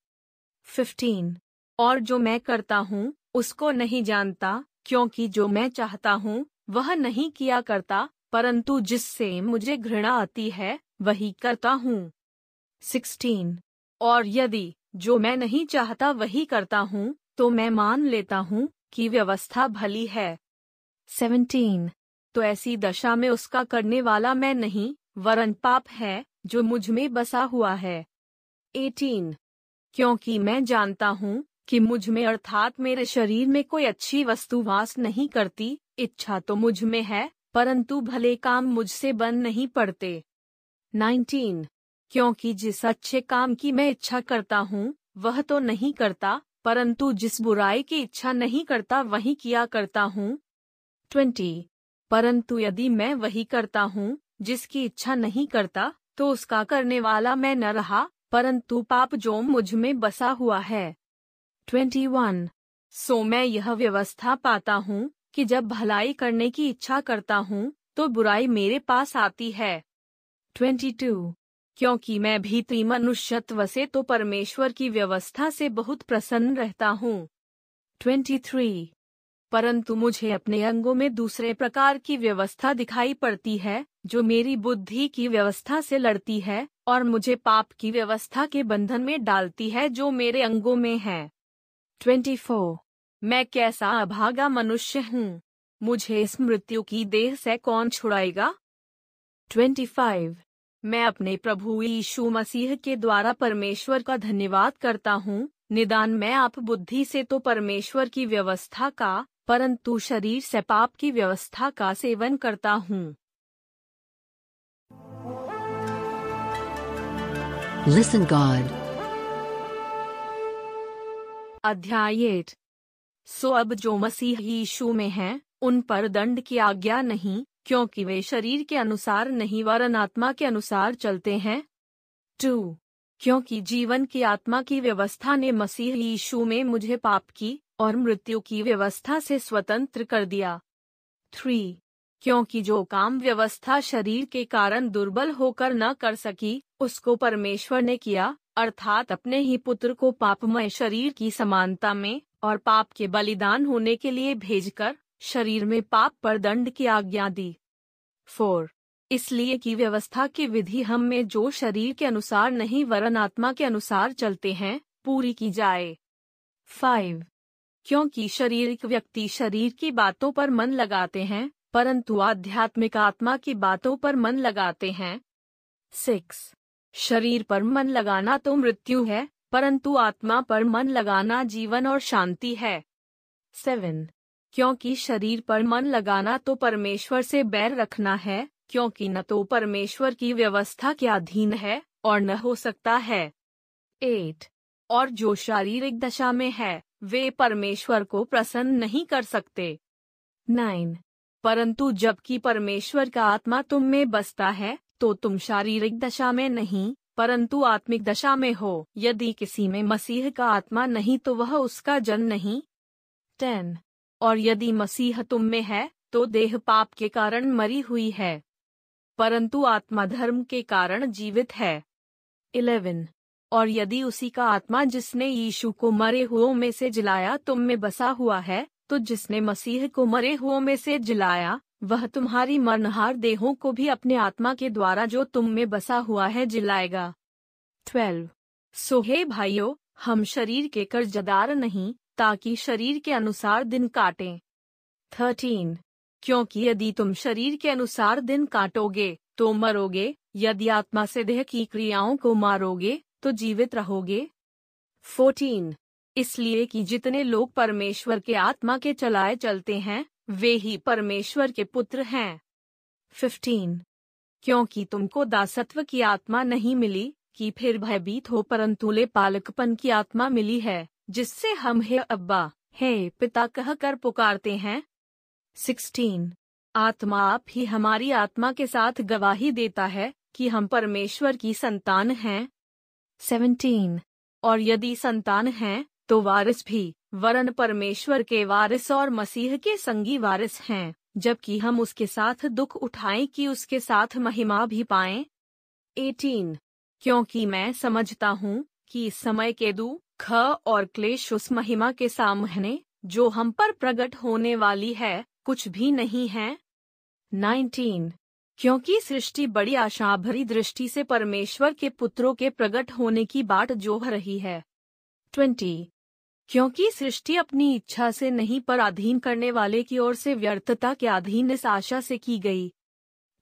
फिफ्टीन और जो मैं करता हूँ उसको नहीं जानता क्योंकि जो मैं चाहता हूँ वह नहीं किया करता परंतु जिससे मुझे घृणा आती है वही करता हूँ सिक्सटीन और यदि जो मैं नहीं चाहता वही करता हूँ तो मैं मान लेता हूँ कि व्यवस्था भली है सेवनटीन तो ऐसी दशा में उसका करने वाला मैं नहीं वरन पाप है जो मुझ में बसा हुआ है एटीन क्योंकि मैं जानता हूँ कि मुझ में अर्थात मेरे शरीर में कोई अच्छी वस्तु वास नहीं करती इच्छा तो मुझ में है परंतु भले काम मुझसे बन नहीं पड़ते नाइनटीन क्योंकि जिस अच्छे काम की मैं इच्छा करता हूँ वह तो नहीं करता परंतु जिस बुराई की इच्छा नहीं करता वही किया करता हूँ ट्वेंटी परंतु यदि मैं वही करता हूँ जिसकी इच्छा नहीं करता तो उसका करने वाला मैं न रहा परंतु पाप जो मुझ में बसा हुआ है ट्वेंटी वन सो मैं यह व्यवस्था पाता हूँ कि जब भलाई करने की इच्छा करता हूँ तो बुराई मेरे पास आती है ट्वेंटी टू क्योंकि मैं भीतरी मनुष्यत्व से तो परमेश्वर की व्यवस्था से बहुत प्रसन्न रहता हूँ ट्वेंटी थ्री परंतु मुझे अपने अंगों में दूसरे प्रकार की व्यवस्था दिखाई पड़ती है जो मेरी बुद्धि की व्यवस्था से लड़ती है और मुझे पाप की व्यवस्था के बंधन में डालती है जो मेरे अंगों में है फोर मैं कैसा अभागा मनुष्य हूँ मुझे इस मृत्यु की देह से कौन छुड़ाएगा 25 मैं अपने प्रभु यीशु मसीह के द्वारा परमेश्वर का धन्यवाद करता हूँ निदान मैं आप बुद्धि से तो परमेश्वर की व्यवस्था का परंतु शरीर से पाप की व्यवस्था का सेवन करता हूँ Listen God. अध्याय सो अब जो मसीह यीशु में हैं, उन पर दंड की आज्ञा नहीं क्योंकि वे शरीर के अनुसार नहीं वरन आत्मा के अनुसार चलते हैं टू क्योंकि जीवन की आत्मा की व्यवस्था ने मसीह यीशु में मुझे पाप की और मृत्यु की व्यवस्था से स्वतंत्र कर दिया थ्री क्योंकि जो काम व्यवस्था शरीर के कारण दुर्बल होकर न कर सकी उसको परमेश्वर ने किया अर्थात अपने ही पुत्र को पापमय शरीर की समानता में और पाप के बलिदान होने के लिए भेजकर शरीर में पाप पर दंड की आज्ञा दी फोर इसलिए कि व्यवस्था की विधि हम में जो शरीर के अनुसार नहीं वरन आत्मा के अनुसार चलते हैं पूरी की जाए फाइव क्योंकि शारीरिक व्यक्ति शरीर की बातों पर मन लगाते हैं परंतु आध्यात्मिक आत्मा की बातों पर मन लगाते हैं सिक्स शरीर पर मन लगाना तो मृत्यु है परंतु आत्मा पर मन लगाना जीवन और शांति है सेवन क्योंकि शरीर पर मन लगाना तो परमेश्वर से बैर रखना है क्योंकि न तो परमेश्वर की व्यवस्था के अधीन है और न हो सकता है एट और जो शारीरिक दशा में है वे परमेश्वर को प्रसन्न नहीं कर सकते नाइन परंतु जबकि परमेश्वर का आत्मा तुम में बसता है तो तुम शारीरिक दशा में नहीं परंतु आत्मिक दशा में हो यदि किसी में मसीह का आत्मा नहीं तो वह उसका जन नहीं टेन और यदि मसीह तुम में है तो देह पाप के कारण मरी हुई है परंतु आत्मा धर्म के कारण जीवित है इलेवन और यदि उसी का आत्मा जिसने यीशु को मरे हुओं में से जिलाया तुम में बसा हुआ है तो जिसने मसीह को मरे हुओं में से जिलाया वह तुम्हारी मरनहार देहों को भी अपने आत्मा के द्वारा जो तुम में बसा हुआ है जिलाएगा ट्वेल्व सोहे भाइयों हम शरीर के कर्जदार नहीं ताकि शरीर के अनुसार दिन काटे थर्टीन क्योंकि यदि तुम शरीर के अनुसार दिन काटोगे तो मरोगे यदि आत्मा से देह की क्रियाओं को मारोगे तो जीवित रहोगे फोर्टीन इसलिए कि जितने लोग परमेश्वर के आत्मा के चलाए चलते हैं वे ही परमेश्वर के पुत्र हैं फिफ्टीन क्योंकि तुमको दासत्व की आत्मा नहीं मिली कि फिर भयभीत हो परंतु ले पालकपन की आत्मा मिली है जिससे हम हे अब्बा हे पिता कहकर पुकारते हैं सिक्सटीन आत्मा आप ही हमारी आत्मा के साथ गवाही देता है कि हम परमेश्वर की संतान हैं सेवनटीन और यदि संतान हैं तो वारिस भी वरन परमेश्वर के वारिस और मसीह के संगी वारिस हैं जबकि हम उसके साथ दुख उठाएं कि उसके साथ महिमा भी पाएं एटीन क्योंकि मैं समझता हूँ कि इस समय के दू ख और क्लेश उस महिमा के सामने जो हम पर प्रकट होने वाली है कुछ भी नहीं है 19. क्योंकि सृष्टि बड़ी आशा भरी दृष्टि से परमेश्वर के पुत्रों के प्रकट होने की बाट जोह रही है 20. क्योंकि सृष्टि अपनी इच्छा से नहीं पर अधीन करने वाले की ओर से व्यर्थता के अधीन इस आशा से की गई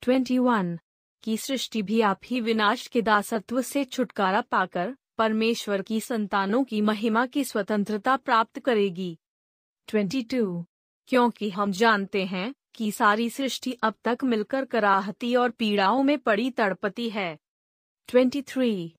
21. की सृष्टि भी आप ही विनाश के दासत्व से छुटकारा पाकर परमेश्वर की संतानों की महिमा की स्वतंत्रता प्राप्त करेगी 22. क्योंकि हम जानते हैं कि सारी सृष्टि अब तक मिलकर कराहती और पीड़ाओं में पड़ी तड़पती है 23.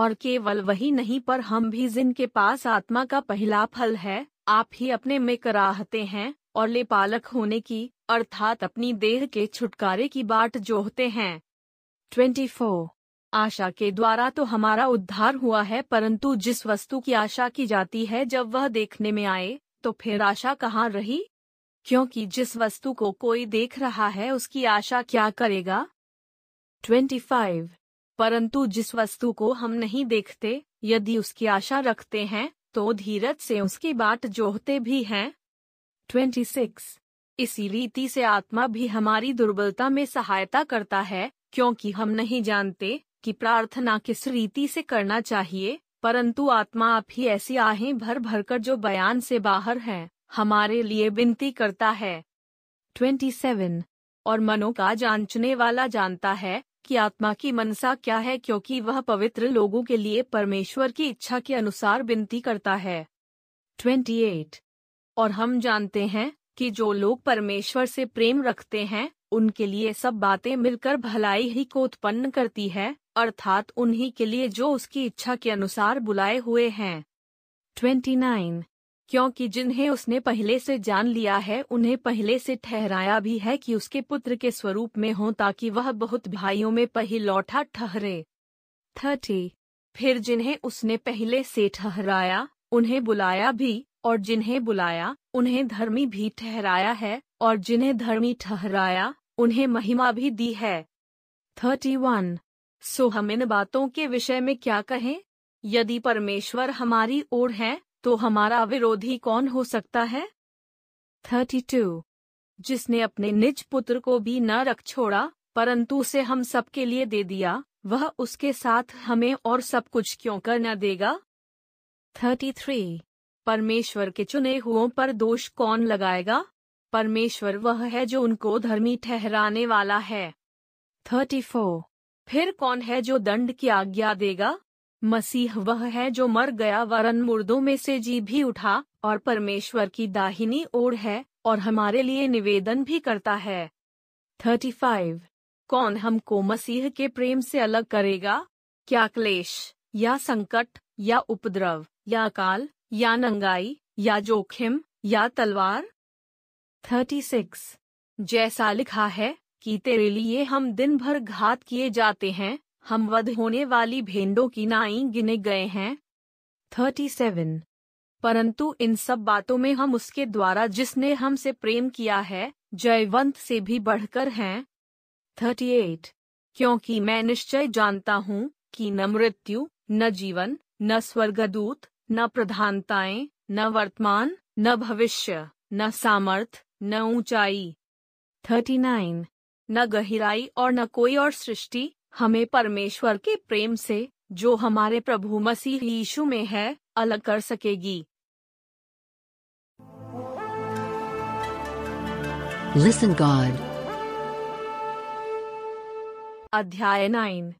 और केवल वही नहीं पर हम भी जिनके पास आत्मा का पहला फल है आप ही अपने में कराहते हैं और लेपालक होने की अर्थात अपनी देह के छुटकारे की बाट जोहते हैं 24. आशा के द्वारा तो हमारा उद्धार हुआ है परंतु जिस वस्तु की आशा की जाती है जब वह देखने में आए तो फिर आशा कहाँ रही क्योंकि जिस वस्तु को कोई देख रहा है उसकी आशा क्या करेगा 25. परंतु जिस वस्तु को हम नहीं देखते यदि उसकी आशा रखते हैं तो धीरज से उसकी बाट जोहते भी हैं 26. इसी रीति से आत्मा भी हमारी दुर्बलता में सहायता करता है क्योंकि हम नहीं जानते कि प्रार्थना किस रीति से करना चाहिए परंतु आत्मा आप ही ऐसी आहें भर भर कर जो बयान से बाहर हैं हमारे लिए विनती करता है 27. और मनो का जांचने वाला जानता है कि आत्मा की मनसा क्या है क्योंकि वह पवित्र लोगों के लिए परमेश्वर की इच्छा के अनुसार विनती करता है 28. और हम जानते हैं कि जो लोग परमेश्वर से प्रेम रखते हैं उनके लिए सब बातें मिलकर भलाई ही को उत्पन्न करती है अर्थात उन्हीं के लिए जो उसकी इच्छा के अनुसार बुलाए हुए हैं ट्वेंटी नाइन क्योंकि जिन्हें उसने पहले से जान लिया है उन्हें पहले से ठहराया भी है कि उसके पुत्र के स्वरूप में हो ताकि वह बहुत भाइयों में लौटा ठहरे थर्टी फिर जिन्हें उसने पहले से ठहराया उन्हें बुलाया भी और जिन्हें बुलाया उन्हें धर्मी भी ठहराया है और जिन्हें धर्मी ठहराया उन्हें महिमा भी दी है थर्टी वन सो हम इन बातों के विषय में क्या कहें यदि परमेश्वर हमारी ओर है तो हमारा विरोधी कौन हो सकता है थर्टी टू जिसने अपने निज पुत्र को भी न रख छोड़ा परंतु उसे हम सबके लिए दे दिया वह उसके साथ हमें और सब कुछ क्यों कर न देगा थ्री परमेश्वर के चुने हुओं पर दोष कौन लगाएगा परमेश्वर वह है जो उनको धर्मी ठहराने वाला है थर्टी फोर फिर कौन है जो दंड की आज्ञा देगा मसीह वह है जो मर गया वरन मुर्दों में से जी भी उठा और परमेश्वर की दाहिनी ओर है और हमारे लिए निवेदन भी करता है थर्टी फाइव कौन हमको मसीह के प्रेम से अलग करेगा क्या क्लेश या संकट या उपद्रव या अकाल या नंगाई या जोखिम या तलवार थर्टी सिक्स जैसा लिखा है कि तेरे लिए हम दिन भर घात किए जाते हैं हम वध होने वाली भेंडों की नाई गिने गए हैं थर्टी सेवन परंतु इन सब बातों में हम उसके द्वारा जिसने हमसे प्रेम किया है जयवंत से भी बढ़कर हैं थर्टी एट क्योंकि मैं निश्चय जानता हूँ कि न मृत्यु न जीवन न स्वर्गदूत न प्रधानताएं न वर्तमान न भविष्य न सामर्थ न ऊंचाई थर्टी नाइन न गहराई और न कोई और सृष्टि हमें परमेश्वर के प्रेम से जो हमारे प्रभु मसीह यीशु में है अलग कर सकेगी Listen God. अध्याय नाइन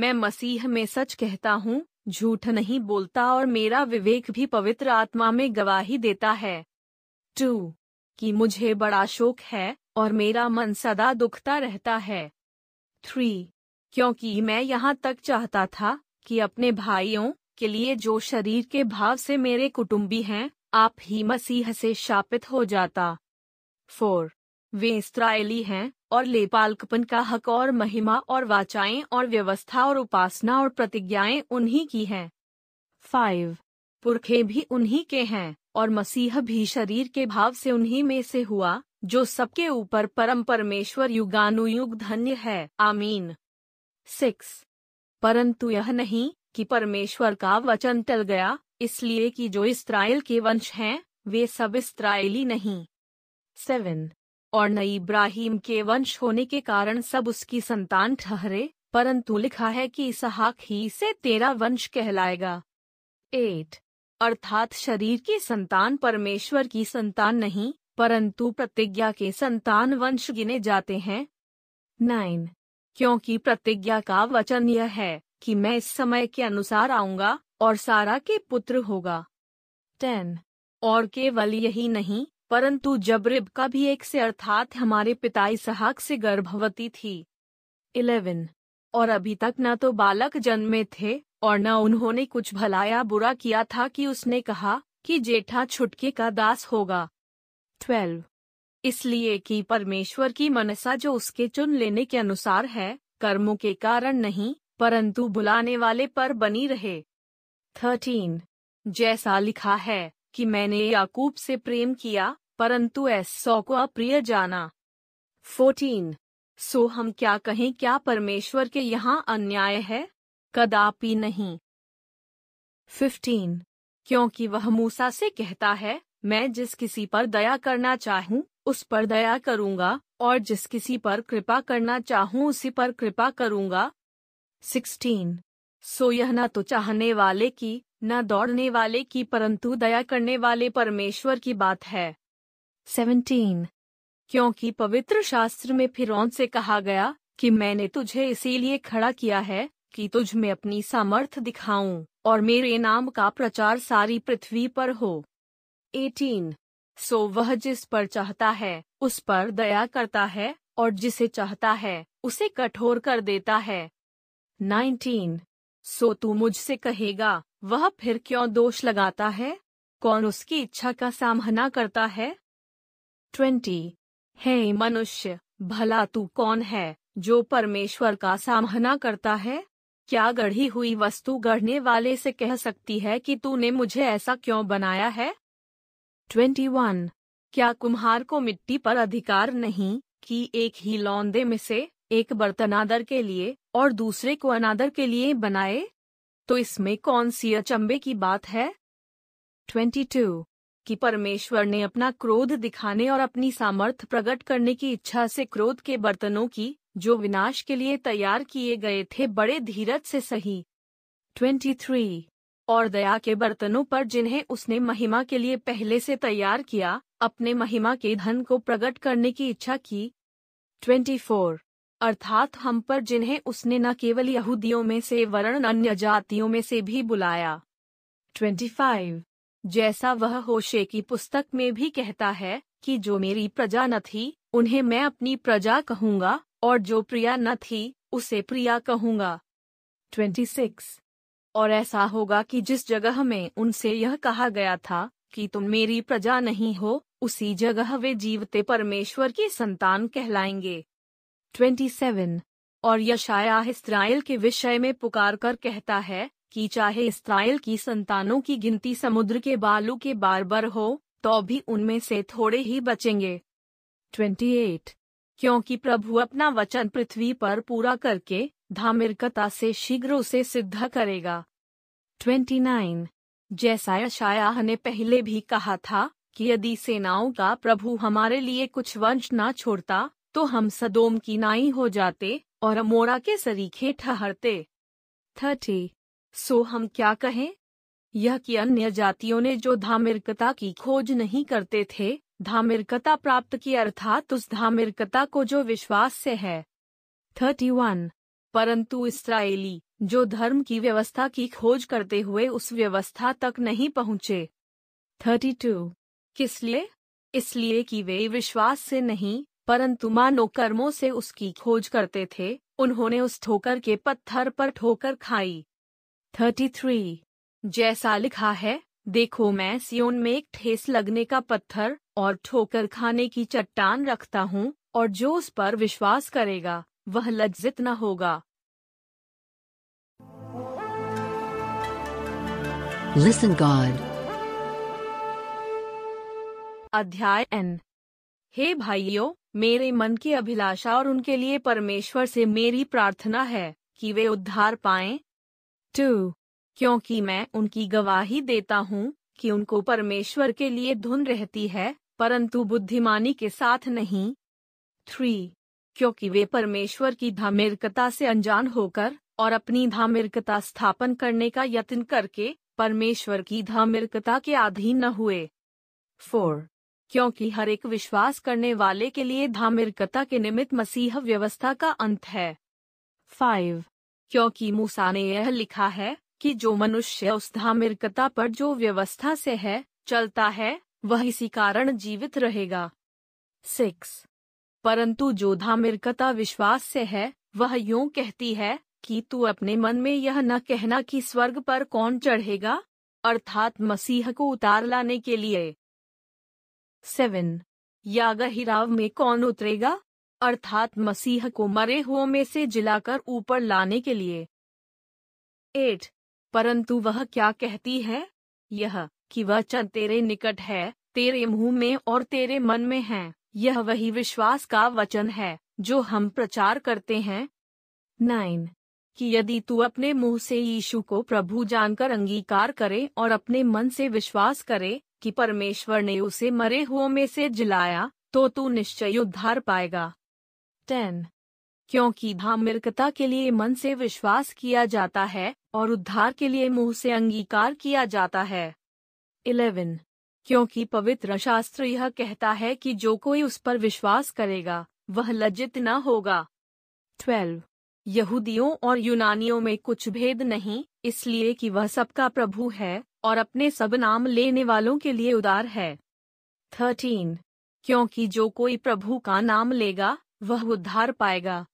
मैं मसीह में सच कहता हूँ झूठ नहीं बोलता और मेरा विवेक भी पवित्र आत्मा में गवाही देता है टू कि मुझे बड़ा शोक है और मेरा मन सदा दुखता रहता है थ्री क्योंकि मैं यहाँ तक चाहता था कि अपने भाइयों के लिए जो शरीर के भाव से मेरे कुटुंबी हैं आप ही मसीह से शापित हो जाता फोर वे इसराइली हैं और लेपालकपन का हक और महिमा और वाचाएं और व्यवस्था और उपासना और प्रतिज्ञाएं उन्हीं की हैं फाइव पुरखे भी उन्हीं के हैं और मसीह भी शरीर के भाव से उन्हीं में से हुआ जो सबके ऊपर परम परमेश्वर युगानुयुग धन्य है आमीन सिक्स परंतु यह नहीं कि परमेश्वर का वचन टल गया इसलिए कि जो इसराइल के वंश हैं वे सब इसराइली नहीं सेवन और न इब्राहिम के वंश होने के कारण सब उसकी संतान ठहरे परंतु लिखा है कि इसहाक ही से तेरा वंश कहलाएगा एट अर्थात शरीर की संतान परमेश्वर की संतान नहीं परंतु प्रतिज्ञा के संतान वंश गिने जाते हैं नाइन क्योंकि प्रतिज्ञा का वचन यह है कि मैं इस समय के अनुसार आऊंगा और सारा के पुत्र होगा टेन और केवल यही नहीं परंतु जबरिब का भी एक से अर्थात हमारे पिता इसहाक से गर्भवती थी इलेवन और अभी तक न तो बालक जन्मे थे और न उन्होंने कुछ भलाया बुरा किया था कि उसने कहा कि जेठा छुटके का दास होगा ट्वेल्व इसलिए कि परमेश्वर की मनसा जो उसके चुन लेने के अनुसार है कर्मों के कारण नहीं परंतु बुलाने वाले पर बनी रहे थर्टीन जैसा लिखा है कि मैंने याकूब से प्रेम किया परंतु ऐसौ को अप्रिय जाना फोर्टीन सो हम क्या कहें क्या परमेश्वर के यहाँ अन्याय है कदापि नहीं फिफ्टीन क्योंकि वह मूसा से कहता है मैं जिस किसी पर दया करना चाहूँ उस पर दया करूँगा और जिस किसी पर कृपा करना चाहूँ उसी पर कृपा करूँगा सिक्सटीन सो यह न तो चाहने वाले की न दौड़ने वाले की परंतु दया करने वाले परमेश्वर की बात है सेवनटीन क्योंकि पवित्र शास्त्र में फिरौन से कहा गया कि मैंने तुझे इसीलिए खड़ा किया है कि तुझ में अपनी सामर्थ दिखाऊं और मेरे नाम का प्रचार सारी पृथ्वी पर हो एटीन सो वह जिस पर चाहता है उस पर दया करता है और जिसे चाहता है उसे कठोर कर देता है नाइनटीन सो तू मुझसे कहेगा वह फिर क्यों दोष लगाता है कौन उसकी इच्छा का सामना करता है ट्वेंटी हे मनुष्य भला तू कौन है जो परमेश्वर का सामना करता है क्या गढ़ी हुई वस्तु गढ़ने वाले से कह सकती है कि तूने मुझे ऐसा क्यों बनाया है 21. क्या कुम्हार को मिट्टी पर अधिकार नहीं कि एक ही लौंदे में से एक बर्तन आदर के लिए और दूसरे को अनादर के लिए बनाए तो इसमें कौन सी अचंबे की बात है 22. कि परमेश्वर ने अपना क्रोध दिखाने और अपनी सामर्थ प्रकट करने की इच्छा से क्रोध के बर्तनों की जो विनाश के लिए तैयार किए गए थे बड़े धीरज से सही 23. और दया के बर्तनों पर जिन्हें उसने महिमा के लिए पहले से तैयार किया अपने महिमा के धन को प्रकट करने की इच्छा की 24 अर्थात हम पर जिन्हें उसने न केवल यहूदियों में से वर्ण अन्य जातियों में से भी बुलाया 25 जैसा वह होशे की पुस्तक में भी कहता है कि जो मेरी प्रजा न थी उन्हें मैं अपनी प्रजा कहूंगा और जो प्रिया न थी उसे प्रिया कहूंगा 26 और ऐसा होगा कि जिस जगह में उनसे यह कहा गया था कि तुम मेरी प्रजा नहीं हो उसी जगह वे जीवते परमेश्वर की संतान कहलाएंगे 27. और यशाया इसराइल के विषय में पुकार कर कहता है कि चाहे इसराइल की संतानों की गिनती समुद्र के बालू के बारबर हो तो भी उनमें से थोड़े ही बचेंगे 28. क्योंकि प्रभु अपना वचन पृथ्वी पर पूरा करके धामिरकता से शीघ्र उसे सिद्ध करेगा 29. जैसा यशायाह ने पहले भी कहा था कि यदि सेनाओं का प्रभु हमारे लिए कुछ वंश ना छोड़ता तो हम सदोम की नाई हो जाते और मोरा के सरीखे ठहरते थर्टी सो हम क्या कहें यह कि अन्य जातियों ने जो धामिरकता की खोज नहीं करते थे धामिरकता प्राप्त की अर्थात उस धामिरकता को जो विश्वास से है थर्टी वन परंतु इसराइली जो धर्म की व्यवस्था की खोज करते हुए उस व्यवस्था तक नहीं पहुंचे थर्टी किस लिए इसलिए कि वे विश्वास से नहीं परंतु मानो कर्मों से उसकी खोज करते थे उन्होंने उस ठोकर के पत्थर पर ठोकर खाई थर्टी थ्री जैसा लिखा है देखो मैं सियोन में एक ठेस लगने का पत्थर और ठोकर खाने की चट्टान रखता हूँ और जो उस पर विश्वास करेगा वह लज्जित न होगा Listen God. अध्याय एन हे भाइयों मेरे मन की अभिलाषा और उनके लिए परमेश्वर से मेरी प्रार्थना है कि वे उद्धार पाए टू क्योंकि मैं उनकी गवाही देता हूँ कि उनको परमेश्वर के लिए धुन रहती है परंतु बुद्धिमानी के साथ नहीं थ्री क्योंकि वे परमेश्वर की धामिरकता से अनजान होकर और अपनी धामिरकता स्थापन करने का यत्न करके परमेश्वर की धामिरता के अधीन न हुए फोर क्योंकि हर एक विश्वास करने वाले के लिए धामिरता के निमित्त मसीह व्यवस्था का अंत है फाइव क्योंकि मूसा ने यह लिखा है कि जो मनुष्य उस धामिरता पर जो व्यवस्था से है चलता है वह इसी कारण जीवित रहेगा सिक्स परंतु जो धामिरता विश्वास से है वह यूं कहती है कि तू अपने मन में यह न कहना कि स्वर्ग पर कौन चढ़ेगा अर्थात मसीह को उतार लाने के लिए सेवन यागहिराव में कौन उतरेगा अर्थात मसीह को मरे हुओं में से जिलाकर ऊपर लाने के लिए एट परंतु वह क्या कहती है यह कि वचन तेरे निकट है तेरे मुंह में और तेरे मन में है यह वही विश्वास का वचन है जो हम प्रचार करते हैं नाइन कि यदि तू अपने मुंह से यीशु को प्रभु जानकर अंगीकार करे और अपने मन से विश्वास करे कि परमेश्वर ने उसे मरे हुओं में से जिलाया तो तू निश्चय उद्धार पाएगा टेन क्योंकि धामिरकता के लिए मन से विश्वास किया जाता है और उद्धार के लिए मुंह से अंगीकार किया जाता है इलेवन क्योंकि पवित्र शास्त्र यह कहता है कि जो कोई उस पर विश्वास करेगा वह लज्जित न होगा ट्वेल्व यहूदियों और यूनानियों में कुछ भेद नहीं इसलिए कि वह सबका प्रभु है और अपने सब नाम लेने वालों के लिए उदार है थर्टीन क्योंकि जो कोई प्रभु का नाम लेगा वह उद्धार पाएगा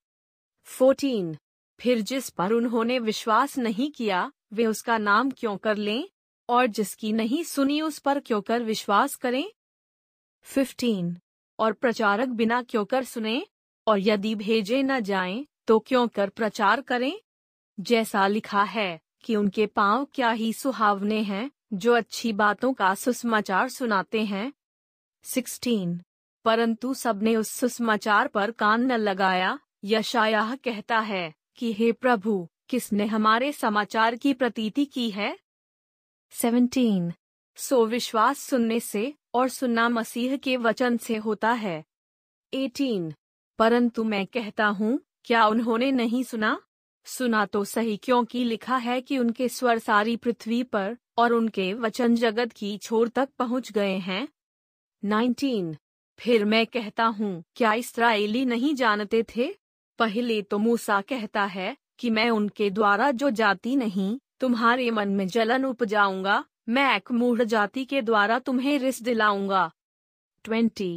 फोर्टीन फिर जिस पर उन्होंने विश्वास नहीं किया वे उसका नाम क्यों कर लें और जिसकी नहीं सुनी उस पर क्यों कर विश्वास करें फिफ्टीन और प्रचारक बिना क्यों कर सुने और यदि भेजे न जाएं तो क्यों कर प्रचार करें जैसा लिखा है कि उनके पांव क्या ही सुहावने हैं जो अच्छी बातों का सुसमाचार सुनाते हैं सिक्सटीन परंतु सबने उस सुसमाचार पर कान न लगाया यशाया कहता है कि हे प्रभु किसने हमारे समाचार की प्रतीति की है सेवनटीन सो विश्वास सुनने से और सुनना मसीह के वचन से होता है एटीन परंतु मैं कहता हूँ क्या उन्होंने नहीं सुना सुना तो सही क्योंकि लिखा है कि उनके स्वर सारी पृथ्वी पर और उनके वचन जगत की छोर तक पहुंच गए हैं 19. फिर मैं कहता हूँ क्या इसराइली नहीं जानते थे पहले तो मूसा कहता है कि मैं उनके द्वारा जो जाती नहीं तुम्हारे मन में जलन उपजाऊंगा मैं एक मूढ़ जाति के द्वारा तुम्हें रिस दिलाऊंगा ट्वेंटी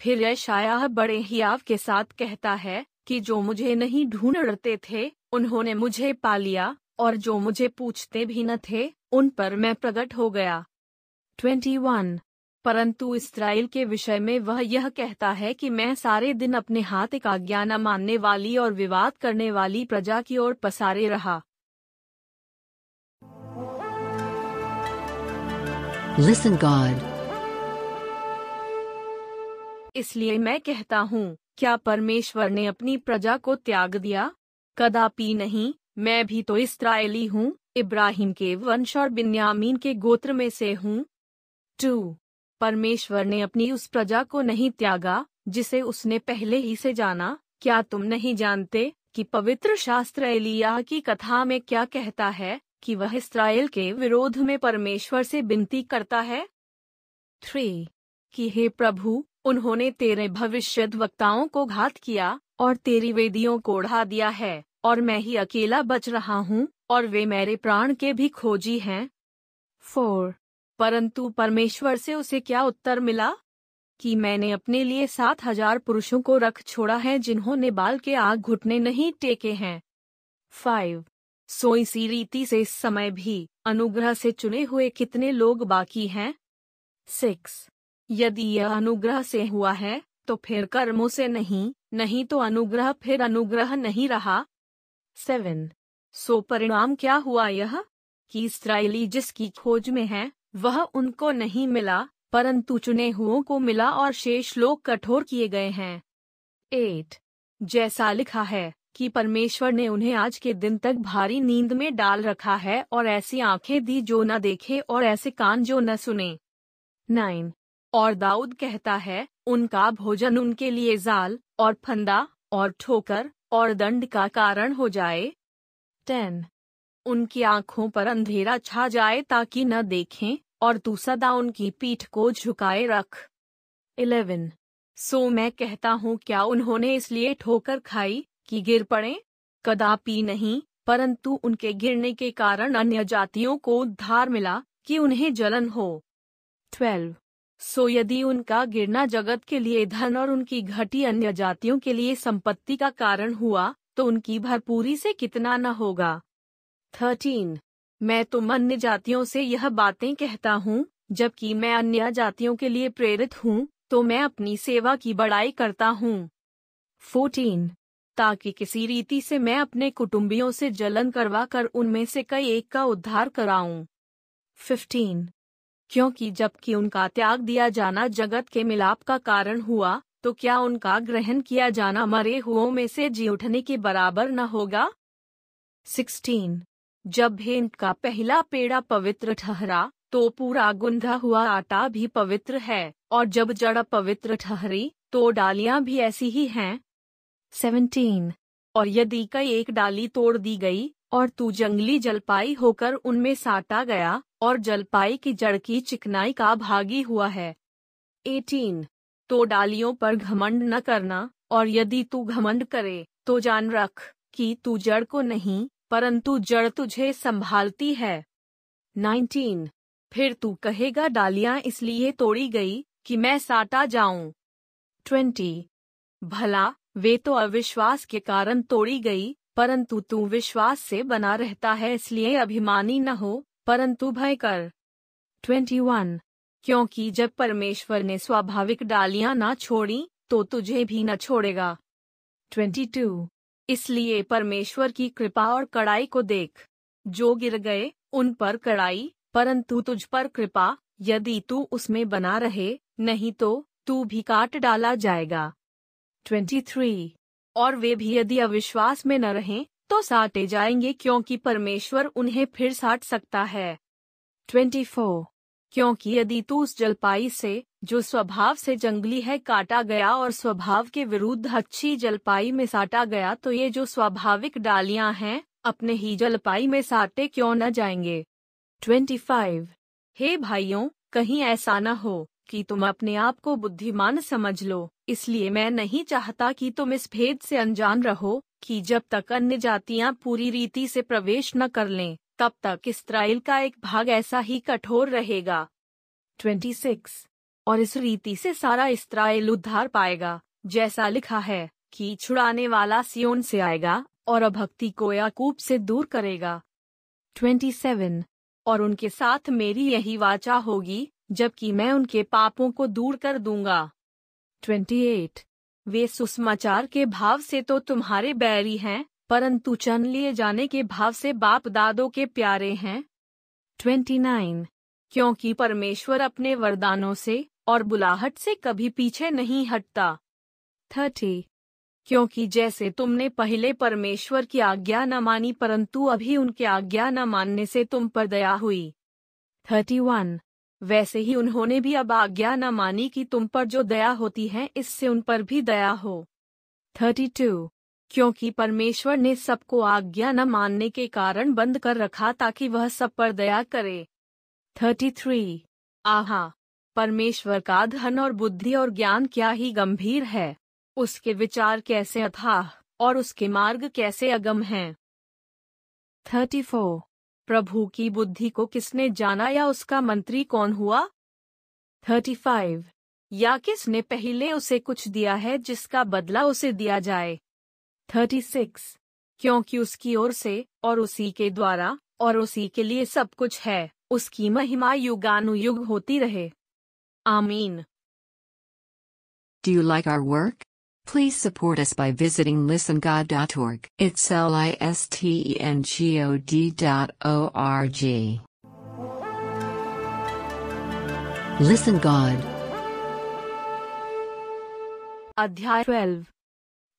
फिर यशाया बड़े हियाव के साथ कहता है कि जो मुझे नहीं ढूंढते थे उन्होंने मुझे पा लिया और जो मुझे पूछते भी न थे उन पर मैं प्रकट हो गया 21. परंतु इसराइल के विषय में वह यह कहता है कि मैं सारे दिन अपने हाथ एक आज्ञा न मानने वाली और विवाद करने वाली प्रजा की ओर पसारे रहा Listen God. इसलिए मैं कहता हूँ क्या परमेश्वर ने अपनी प्रजा को त्याग दिया कदापि नहीं मैं भी तो इसराइली हूँ इब्राहिम के वंश और बिन्यामीन के गोत्र में से हूँ टू परमेश्वर ने अपनी उस प्रजा को नहीं त्यागा जिसे उसने पहले ही से जाना क्या तुम नहीं जानते कि पवित्र शास्त्र एलिया की कथा में क्या कहता है कि वह इसराइल के विरोध में परमेश्वर से विनती करता है थ्री कि हे प्रभु उन्होंने तेरे भविष्य वक्ताओं को घात किया और तेरी वेदियों को उड़ा दिया है और मैं ही अकेला बच रहा हूँ और वे मेरे प्राण के भी खोजी हैं फोर परंतु परमेश्वर से उसे क्या उत्तर मिला कि मैंने अपने लिए सात हजार पुरुषों को रख छोड़ा है जिन्होंने बाल के आग घुटने नहीं टेके हैं फाइव सो इसी रीति से इस समय भी अनुग्रह से चुने हुए कितने लोग बाकी हैं सिक्स यदि यह अनुग्रह से हुआ है तो फिर कर्मों से नहीं नहीं तो अनुग्रह फिर अनुग्रह नहीं रहा सेवन सो परिणाम क्या हुआ यह कि इसराइली जिसकी खोज में है वह उनको नहीं मिला परंतु चुने हुओं को मिला और शेष लोग कठोर किए गए हैं एट जैसा लिखा है कि परमेश्वर ने उन्हें आज के दिन तक भारी नींद में डाल रखा है और ऐसी आंखें दी जो न देखे और ऐसे कान जो न सुने नाइन और दाऊद कहता है उनका भोजन उनके लिए जाल और फंदा और ठोकर और दंड का कारण हो जाए टेन उनकी आंखों पर अंधेरा छा जाए ताकि न देखें और तू सदा उनकी पीठ को झुकाए रख इलेवन सो मैं कहता हूँ क्या उन्होंने इसलिए ठोकर खाई कि गिर पड़े कदापि नहीं परंतु उनके गिरने के कारण अन्य जातियों को उद्धार मिला कि उन्हें जलन हो ट्वेल्व सो यदि उनका गिरना जगत के लिए धन और उनकी घटी अन्य जातियों के लिए संपत्ति का कारण हुआ तो उनकी भरपूरी से कितना न होगा थर्टीन मैं तुम अन्य जातियों से यह बातें कहता हूँ जबकि मैं अन्य जातियों के लिए प्रेरित हूँ तो मैं अपनी सेवा की बड़ाई करता हूँ फोर्टीन ताकि किसी रीति से मैं अपने कुटुंबियों से जलन करवा कर उनमें से कई एक का उद्धार कराऊं। फिफ्टीन क्योंकि जबकि उनका त्याग दिया जाना जगत के मिलाप का कारण हुआ तो क्या उनका ग्रहण किया जाना मरे हुओं में से जी उठने के बराबर न होगा 16. जब हेंट का पहला पेड़ा पवित्र ठहरा तो पूरा गुंधा हुआ आटा भी पवित्र है और जब जड़ पवित्र ठहरी तो डालियां भी ऐसी ही हैं 17. और यदि कई एक डाली तोड़ दी गई और तू जंगली जलपाई होकर उनमें साटा गया और जलपाई की जड़ की चिकनाई का भागी हुआ है 18. तो डालियों पर घमंड न करना और यदि तू घमंड करे तो जान रख कि तू जड़ को नहीं परंतु जड़ तुझे संभालती है 19. फिर तू कहेगा डालियां इसलिए तोड़ी गई कि मैं साटा जाऊं ट्वेंटी भला वे तो अविश्वास के कारण तोड़ी गई परंतु तू विश्वास से बना रहता है इसलिए अभिमानी न हो परंतु भय कर 21. क्योंकि जब परमेश्वर ने स्वाभाविक डालियां ना छोड़ी तो तुझे भी न छोड़ेगा 22. इसलिए परमेश्वर की कृपा और कड़ाई को देख जो गिर गए उन पर कड़ाई परंतु तुझ पर कृपा यदि तू उसमें बना रहे नहीं तो तू भी काट डाला जाएगा 23. और वे भी यदि अविश्वास में न रहें तो साटे जाएंगे क्योंकि परमेश्वर उन्हें फिर साट सकता है 24. क्योंकि यदि तू उस जलपाई से जो स्वभाव से जंगली है काटा गया और स्वभाव के विरुद्ध अच्छी जलपाई में साटा गया तो ये जो स्वाभाविक डालियां हैं अपने ही जलपाई में साटे क्यों न जाएंगे 25. हे भाइयों कहीं ऐसा न हो कि तुम अपने आप को बुद्धिमान समझ लो इसलिए मैं नहीं चाहता कि तुम इस भेद से अनजान रहो कि जब तक अन्य जातियां पूरी रीति से प्रवेश न कर लें तब तक इसराइल का एक भाग ऐसा ही कठोर रहेगा 26. और इस रीति से सारा इसराइल उद्धार पाएगा जैसा लिखा है कि छुड़ाने वाला सियोन से आएगा और अभक्ति को याकूब से दूर करेगा 27. और उनके साथ मेरी यही वाचा होगी जबकि मैं उनके पापों को दूर कर दूंगा 28. वे सुसमाचार के भाव से तो तुम्हारे बैरी हैं परंतु चन लिए जाने के भाव से बाप दादों के प्यारे हैं 29. क्योंकि परमेश्वर अपने वरदानों से और बुलाहट से कभी पीछे नहीं हटता 30. क्योंकि जैसे तुमने पहले परमेश्वर की आज्ञा न मानी परंतु अभी उनके आज्ञा न मानने से तुम पर दया हुई 31. वैसे ही उन्होंने भी अब आज्ञा न मानी कि तुम पर जो दया होती है इससे उन पर भी दया हो थर्टी टू क्योंकि परमेश्वर ने सबको आज्ञा न मानने के कारण बंद कर रखा ताकि वह सब पर दया करे थर्टी थ्री आहा परमेश्वर का धन और बुद्धि और ज्ञान क्या ही गंभीर है उसके विचार कैसे अथाह और उसके मार्ग कैसे अगम हैं फोर प्रभु की बुद्धि को किसने जाना या उसका मंत्री कौन हुआ थर्टी फाइव या किसने पहले उसे कुछ दिया है जिसका बदला उसे दिया जाए थर्टी सिक्स क्योंकि उसकी ओर से और उसी के द्वारा और उसी के लिए सब कुछ है उसकी महिमा युगानुयुग होती रहे आमीन do you like our work Please support us by visiting listengod.org. It's L I S T E N G O D dot O R G. Listen God. अध्याय 12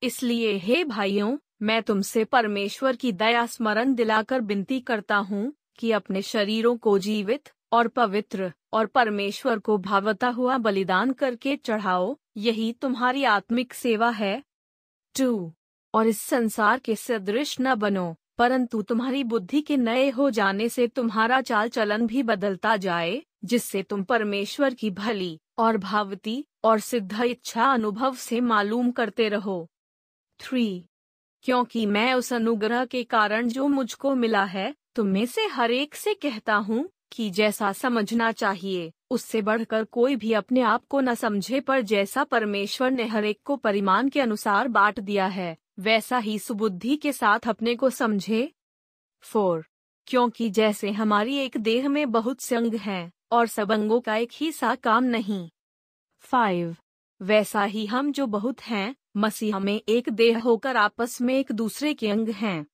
इसलिए हे भाइयों मैं तुमसे परमेश्वर की दया स्मरण दिलाकर विनती करता हूँ कि अपने शरीरों को जीवित और पवित्र और परमेश्वर को भावता हुआ बलिदान करके चढ़ाओ यही तुम्हारी आत्मिक सेवा है टू और इस संसार के सदृश न बनो परंतु तुम्हारी बुद्धि के नए हो जाने से तुम्हारा चाल चलन भी बदलता जाए जिससे तुम परमेश्वर की भली और भावती और सिद्ध इच्छा अनुभव से मालूम करते रहो थ्री क्योंकि मैं उस अनुग्रह के कारण जो मुझको मिला है तुम में से हर एक से कहता हूँ कि जैसा समझना चाहिए उससे बढ़कर कोई भी अपने आप को न समझे पर जैसा परमेश्वर ने हरेक को परिमाण के अनुसार बांट दिया है वैसा ही सुबुद्धि के साथ अपने को समझे फोर क्योंकि जैसे हमारी एक देह में बहुत से अंग हैं और सब अंगों का एक ही सा काम नहीं फाइव वैसा ही हम जो बहुत हैं मसीह में एक देह होकर आपस में एक दूसरे के अंग हैं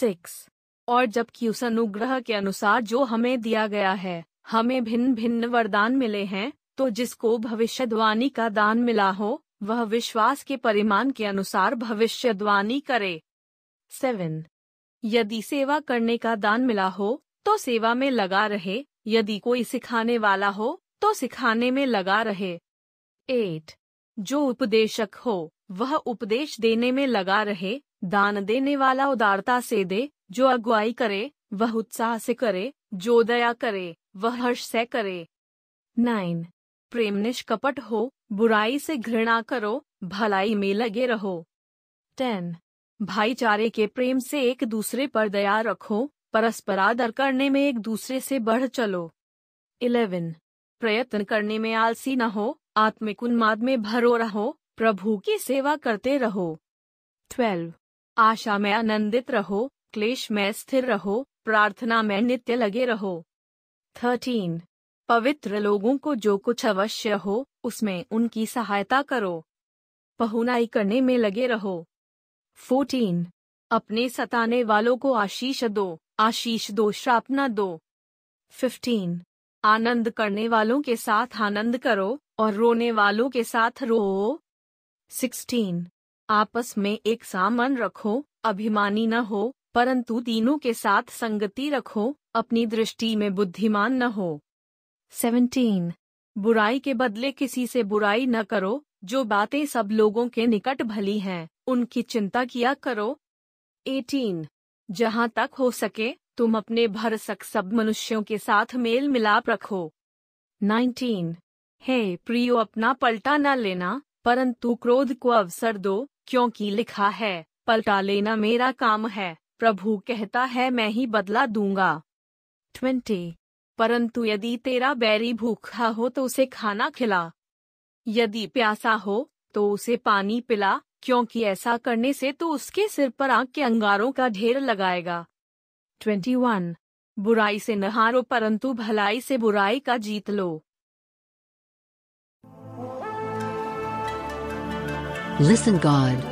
सिक्स और जबकि उस अनुग्रह के अनुसार जो हमें दिया गया है हमें भिन्न भिन्न वरदान मिले हैं तो जिसको भविष्यवाणी का दान मिला हो वह विश्वास के परिमाण के अनुसार भविष्यवाणी करे सेवन यदि सेवा करने का दान मिला हो तो सेवा में लगा रहे यदि कोई सिखाने वाला हो तो सिखाने में लगा रहे एट जो उपदेशक हो वह उपदेश देने में लगा रहे दान देने वाला उदारता से दे जो अगुवाई करे वह उत्साह से करे जो दया करे वह हर्ष से करे नाइन प्रेम निष्कपट हो बुराई से घृणा करो भलाई में लगे रहो टेन भाईचारे के प्रेम से एक दूसरे पर दया रखो परस्पर आदर करने में एक दूसरे से बढ़ चलो इलेवन प्रयत्न करने में आलसी न हो आत्मिक उन्माद में भरो रहो प्रभु की सेवा करते रहो ट्वेल्व आशा में आनंदित रहो क्लेश में स्थिर रहो प्रार्थना में नित्य लगे रहो थर्टीन पवित्र लोगों को जो कुछ अवश्य हो उसमें उनकी सहायता करो पहुनाई करने में लगे रहो फोर्टीन अपने सताने वालों को आशीष दो आशीष दो श्राप न दो फिफ्टीन आनंद करने वालों के साथ आनंद करो और रोने वालों के साथ रो सिक्सटीन आपस में एक सामन रखो अभिमानी न हो परंतु तीनों के साथ संगति रखो अपनी दृष्टि में बुद्धिमान न हो 17. बुराई के बदले किसी से बुराई न करो जो बातें सब लोगों के निकट भली हैं उनकी चिंता किया करो 18. जहाँ तक हो सके तुम अपने भर सक सब मनुष्यों के साथ मेल मिलाप रखो 19. हे प्रियो अपना पलटा न लेना परंतु क्रोध को अवसर दो क्योंकि लिखा है पलटा लेना मेरा काम है प्रभु कहता है मैं ही बदला दूंगा ट्वेंटी परंतु यदि तेरा बैरी भूखा हो तो उसे खाना खिला यदि प्यासा हो तो उसे पानी पिला क्योंकि ऐसा करने से तो उसके सिर पर आग के अंगारों का ढेर लगाएगा ट्वेंटी वन बुराई से नहारो परंतु भलाई से बुराई का जीत लो लिसन गॉड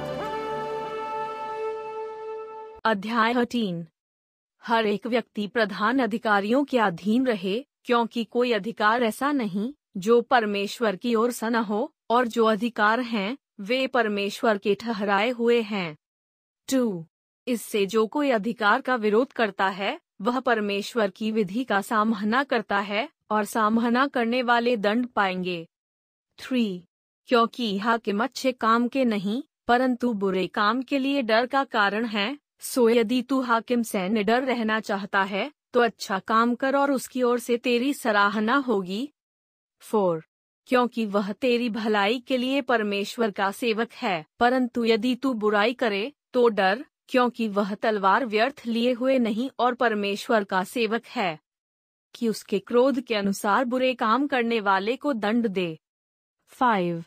अध्याय तीन हर एक व्यक्ति प्रधान अधिकारियों के अधीन रहे क्योंकि कोई अधिकार ऐसा नहीं जो परमेश्वर की ओर से न हो और जो अधिकार हैं वे परमेश्वर के ठहराए हुए हैं टू इससे जो कोई अधिकार का विरोध करता है वह परमेश्वर की विधि का सामना करता है और सामना करने वाले दंड पाएंगे थ्री क्योंकि हाकिम अच्छे काम के नहीं परंतु बुरे काम के लिए डर का कारण है सो यदि तू हाकिम से निडर रहना चाहता है तो अच्छा काम कर और उसकी ओर से तेरी सराहना होगी फोर क्योंकि वह तेरी भलाई के लिए परमेश्वर का सेवक है परंतु यदि तू बुराई करे तो डर क्योंकि वह तलवार व्यर्थ लिए हुए नहीं और परमेश्वर का सेवक है कि उसके क्रोध के अनुसार बुरे काम करने वाले को दंड दे फाइव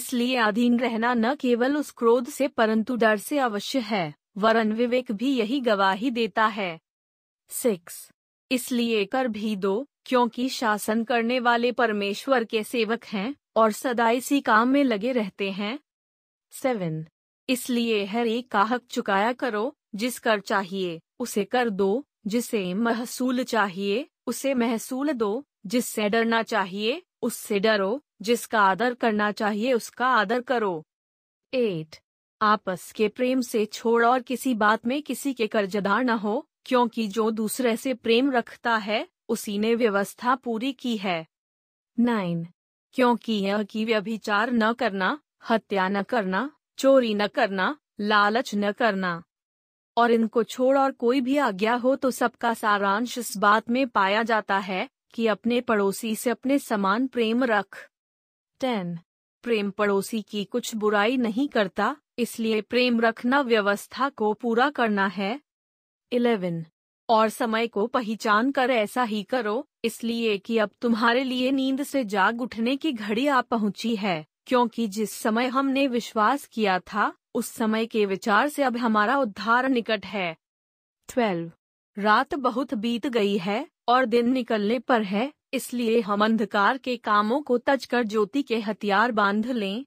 इसलिए अधीन रहना न केवल उस क्रोध से परंतु डर से अवश्य है वरन विवेक भी यही गवाही देता है सिक्स इसलिए कर भी दो क्योंकि शासन करने वाले परमेश्वर के सेवक हैं और सदा इसी काम में लगे रहते हैं सेवन इसलिए हर एक का हक चुकाया करो जिस कर चाहिए उसे कर दो जिसे महसूल चाहिए उसे महसूल दो जिससे डरना चाहिए उससे डरो जिसका आदर करना चाहिए उसका आदर करो एट आपस के प्रेम से छोड़ और किसी बात में किसी के कर्जदार न हो क्योंकि जो दूसरे से प्रेम रखता है उसी ने व्यवस्था पूरी की है नाइन क्योंकि यह कि व्यभिचार न करना हत्या न करना चोरी न करना लालच न करना और इनको छोड़ और कोई भी आज्ञा हो तो सबका सारांश इस बात में पाया जाता है कि अपने पड़ोसी से अपने समान प्रेम रख टेन प्रेम पड़ोसी की कुछ बुराई नहीं करता इसलिए प्रेम रखना व्यवस्था को पूरा करना है इलेवन और समय को पहचान कर ऐसा ही करो इसलिए कि अब तुम्हारे लिए नींद से जाग उठने की घड़ी आ पहुंची है क्योंकि जिस समय हमने विश्वास किया था उस समय के विचार से अब हमारा उद्धार निकट है ट्वेल्व रात बहुत बीत गई है और दिन निकलने पर है इसलिए हम अंधकार के कामों को तज कर ज्योति के हथियार बांध लें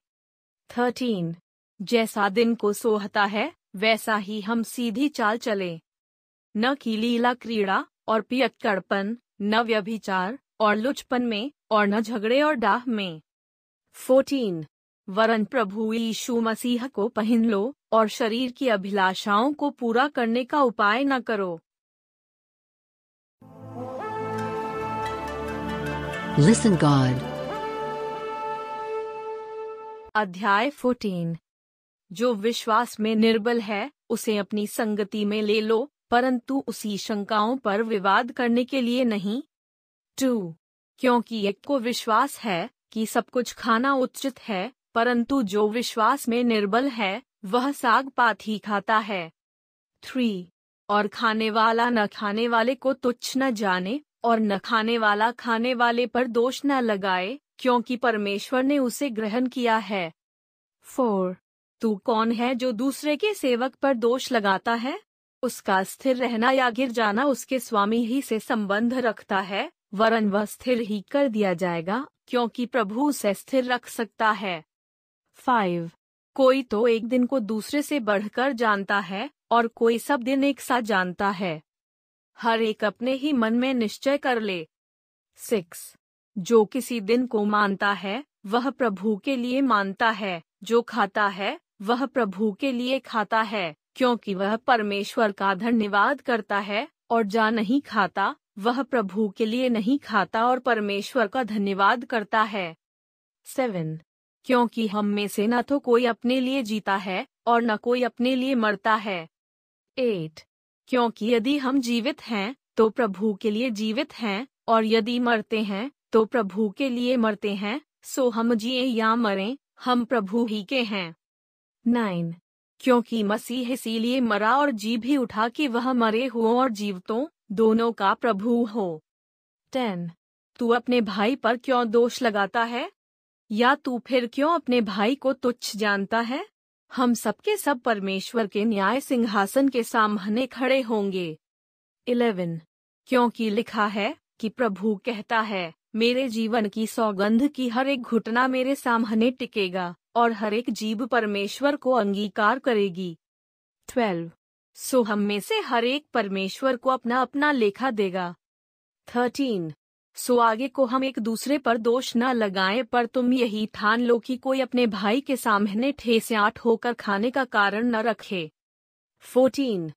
थर्टीन जैसा दिन को सोहता है वैसा ही हम सीधी चाल चले न कि लीला क्रीड़ा और पियक्कड़पन न व्यभिचार और लुचपन में और न झगड़े और डाह में फोर्टीन वरन प्रभु यीशु मसीह को पहन लो और शरीर की अभिलाषाओं को पूरा करने का उपाय न करो Listen God. अध्याय 14 जो विश्वास में निर्बल है उसे अपनी संगति में ले लो परंतु उसी शंकाओं पर विवाद करने के लिए नहीं टू क्योंकि एक को विश्वास है कि सब कुछ खाना उचित है परंतु जो विश्वास में निर्बल है वह साग पात ही खाता है थ्री और खाने वाला न खाने वाले को तुच्छ न जाने और न खाने वाला खाने वाले पर दोष न लगाए क्योंकि परमेश्वर ने उसे ग्रहण किया है फोर तू कौन है जो दूसरे के सेवक पर दोष लगाता है उसका स्थिर रहना या गिर जाना उसके स्वामी ही से संबंध रखता है वरन वह स्थिर ही कर दिया जाएगा क्योंकि प्रभु उसे स्थिर रख सकता है फाइव कोई तो एक दिन को दूसरे से बढ़कर जानता है और कोई सब दिन एक साथ जानता है हर एक अपने ही मन में निश्चय कर ले सिक्स जो किसी दिन को मानता है वह प्रभु के लिए मानता है जो खाता है वह प्रभु के लिए खाता है क्योंकि वह परमेश्वर का धन्यवाद करता है और जा नहीं खाता वह प्रभु के लिए नहीं खाता और परमेश्वर का धन्यवाद करता है सेवन क्योंकि हम में से न तो कोई अपने लिए जीता है और न कोई अपने लिए मरता है एट क्योंकि यदि हम जीवित हैं तो प्रभु के लिए जीवित हैं और यदि मरते हैं तो प्रभु के लिए मरते हैं सो हम जिए या मरें हम प्रभु ही के हैं नाइन क्योंकि मसीह इसीलिए मरा और जी भी उठा कि वह मरे हुओं और जीवतों दोनों का प्रभु हो टेन तू अपने भाई पर क्यों दोष लगाता है या तू फिर क्यों अपने भाई को तुच्छ जानता है हम सबके सब परमेश्वर के न्याय सिंहासन के सामने खड़े होंगे इलेवन क्योंकि लिखा है कि प्रभु कहता है मेरे जीवन की सौगंध की हर एक घुटना मेरे सामने टिकेगा और हर एक जीव परमेश्वर को अंगीकार करेगी ट्वेल्व सो हम में से हर एक परमेश्वर को अपना अपना लेखा देगा थर्टीन सो आगे को हम एक दूसरे पर दोष न लगाएं पर तुम यही ठान लो कि कोई अपने भाई के सामने आठ होकर खाने का कारण न रखे फोर्टीन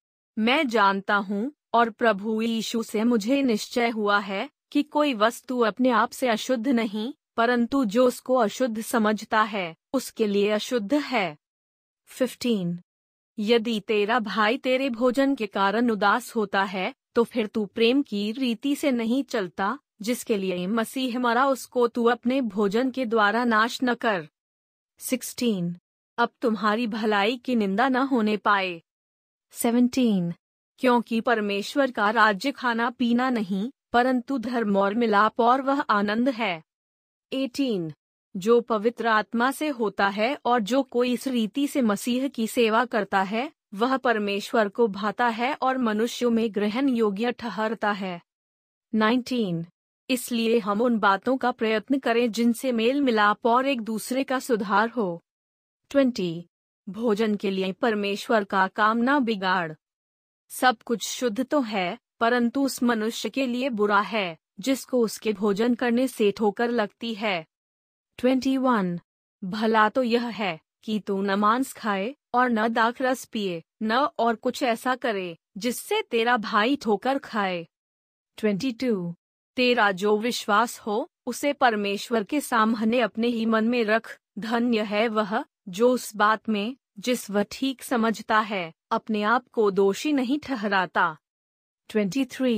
मैं जानता हूँ और प्रभु यीशु से मुझे निश्चय हुआ है कि कोई वस्तु अपने आप से अशुद्ध नहीं परंतु जो उसको अशुद्ध समझता है उसके लिए अशुद्ध है फिफ्टीन यदि तेरा भाई तेरे भोजन के कारण उदास होता है तो फिर तू प्रेम की रीति से नहीं चलता जिसके लिए मसीह मरा उसको तू अपने भोजन के द्वारा नाश न कर सिक्सटीन अब तुम्हारी भलाई की निंदा न होने पाए सेवनटीन क्योंकि परमेश्वर का राज्य खाना पीना नहीं परंतु धर्म और मिलाप और वह आनंद है 18. जो पवित्र आत्मा से होता है और जो कोई इस रीति से मसीह की सेवा करता है वह परमेश्वर को भाता है और मनुष्यों में ग्रहण योग्य ठहरता है 19. इसलिए हम उन बातों का प्रयत्न करें जिनसे मेल मिलाप और एक दूसरे का सुधार हो 20. भोजन के लिए परमेश्वर का काम बिगाड़ सब कुछ शुद्ध तो है परंतु उस मनुष्य के लिए बुरा है जिसको उसके भोजन करने से ठोकर लगती है ट्वेंटी वन भला तो यह है कि तू न मांस खाए और न दाख रस पिए न और कुछ ऐसा करे जिससे तेरा भाई ठोकर खाए ट्वेंटी टू तेरा जो विश्वास हो उसे परमेश्वर के सामने अपने ही मन में रख धन्य है वह जो उस बात में जिस वह ठीक समझता है अपने आप को दोषी नहीं ठहराता थ्री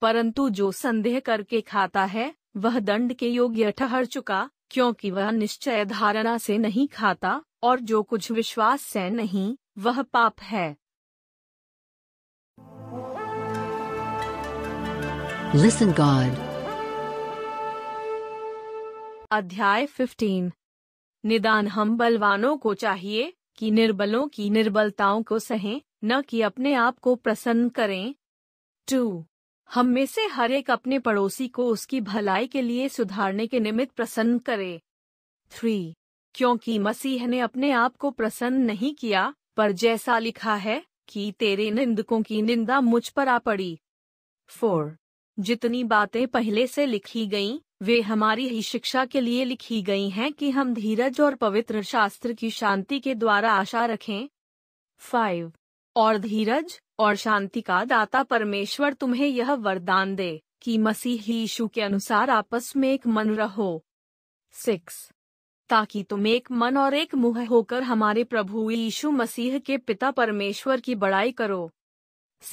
परंतु जो संदेह करके खाता है वह दंड के योग्य ठहर चुका क्योंकि वह निश्चय धारणा से नहीं खाता और जो कुछ विश्वास से नहीं वह पाप है Listen God. अध्याय 15 निदान हम बलवानों को चाहिए कि निर्बलों की निर्बलताओं को सहें न कि अपने आप को प्रसन्न करें टू हम में से हर एक अपने पड़ोसी को उसकी भलाई के लिए सुधारने के निमित्त प्रसन्न करे थ्री क्योंकि मसीह ने अपने आप को प्रसन्न नहीं किया पर जैसा लिखा है कि तेरे निंदकों की निंदा मुझ पर आ पड़ी फोर जितनी बातें पहले से लिखी गईं, वे हमारी ही शिक्षा के लिए लिखी गई हैं कि हम धीरज और पवित्र शास्त्र की शांति के द्वारा आशा रखें फाइव और धीरज और शांति का दाता परमेश्वर तुम्हें यह वरदान दे कि मसीह यीशु के अनुसार आपस में एक मन रहो सिक्स ताकि तुम एक मन और एक मुह होकर हमारे प्रभु यीशु मसीह के पिता परमेश्वर की बड़ाई करो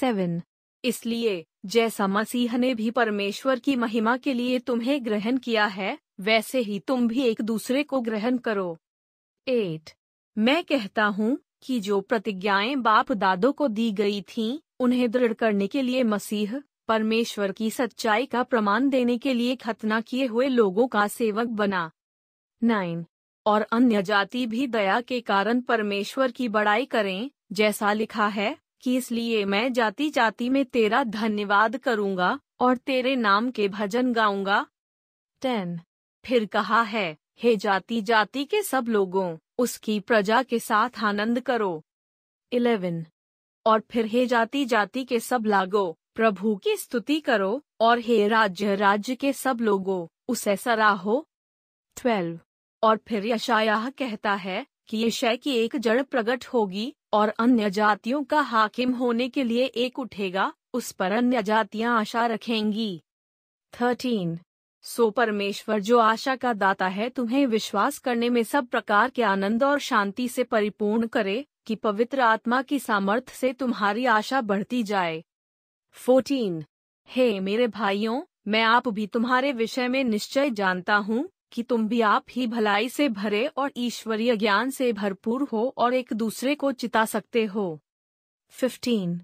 सेवन इसलिए जैसा मसीह ने भी परमेश्वर की महिमा के लिए तुम्हें ग्रहण किया है वैसे ही तुम भी एक दूसरे को ग्रहण करो एट मैं कहता हूँ कि जो प्रतिज्ञाएं बाप दादों को दी गई थीं, उन्हें दृढ़ करने के लिए मसीह परमेश्वर की सच्चाई का प्रमाण देने के लिए खतना किए हुए लोगों का सेवक बना नाइन और अन्य जाति भी दया के कारण परमेश्वर की बड़ाई करें जैसा लिखा है कि इसलिए मैं जाति जाति में तेरा धन्यवाद करूंगा और तेरे नाम के भजन गाऊंगा टेन फिर कहा है हे जाति जाति के सब लोगों उसकी प्रजा के साथ आनंद करो इलेवन और फिर हे जाति जाति के सब लागो प्रभु की स्तुति करो और हे राज्य राज्य के सब लोगो उसे सराहो ट्वेल्व और फिर यशायाह कहता है कि यशय की एक जड़ प्रकट होगी और अन्य जातियों का हाकिम होने के लिए एक उठेगा उस पर अन्य जातियां आशा रखेंगी थर्टीन सो परमेश्वर जो आशा का दाता है तुम्हें विश्वास करने में सब प्रकार के आनंद और शांति से परिपूर्ण करे कि पवित्र आत्मा की सामर्थ्य से तुम्हारी आशा बढ़ती जाए 14. हे मेरे भाइयों मैं आप भी तुम्हारे विषय में निश्चय जानता हूँ कि तुम भी आप ही भलाई से भरे और ईश्वरीय ज्ञान से भरपूर हो और एक दूसरे को चिता सकते हो 15.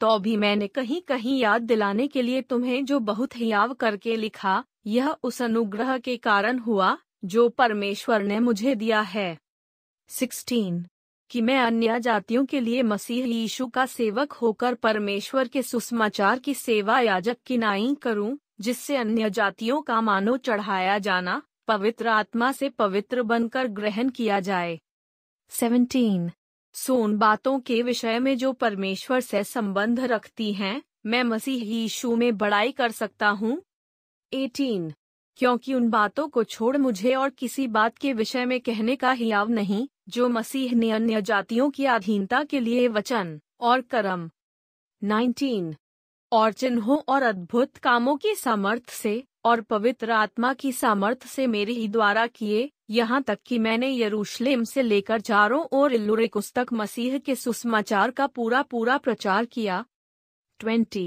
तो भी मैंने कहीं कहीं याद दिलाने के लिए तुम्हें जो बहुत हियाव करके लिखा यह उस अनुग्रह के कारण हुआ जो परमेश्वर ने मुझे दिया है 16. कि मैं अन्य जातियों के लिए मसीह यीशु का सेवक होकर परमेश्वर के सुसमाचार की सेवा याजक की नाई करूं, जिससे अन्य जातियों का मानो चढ़ाया जाना पवित्र आत्मा से पवित्र बनकर ग्रहण किया जाए 17. सोन बातों के विषय में जो परमेश्वर से संबंध रखती हैं, मैं मसीह यीशु में बड़ाई कर सकता हूँ एटीन क्योंकि उन बातों को छोड़ मुझे और किसी बात के विषय में कहने का हियाव नहीं जो मसीह ने अन्य जातियों की अधीनता के लिए वचन और कर्म 19 और चिन्हों और अद्भुत कामों की सामर्थ से और पवित्र आत्मा की सामर्थ से मेरे ही द्वारा किए यहाँ तक कि मैंने यरूशलेम से लेकर चारों ओर इल्लुरिकुस पुस्तक मसीह के सुसमाचार का पूरा पूरा प्रचार किया ट्वेंटी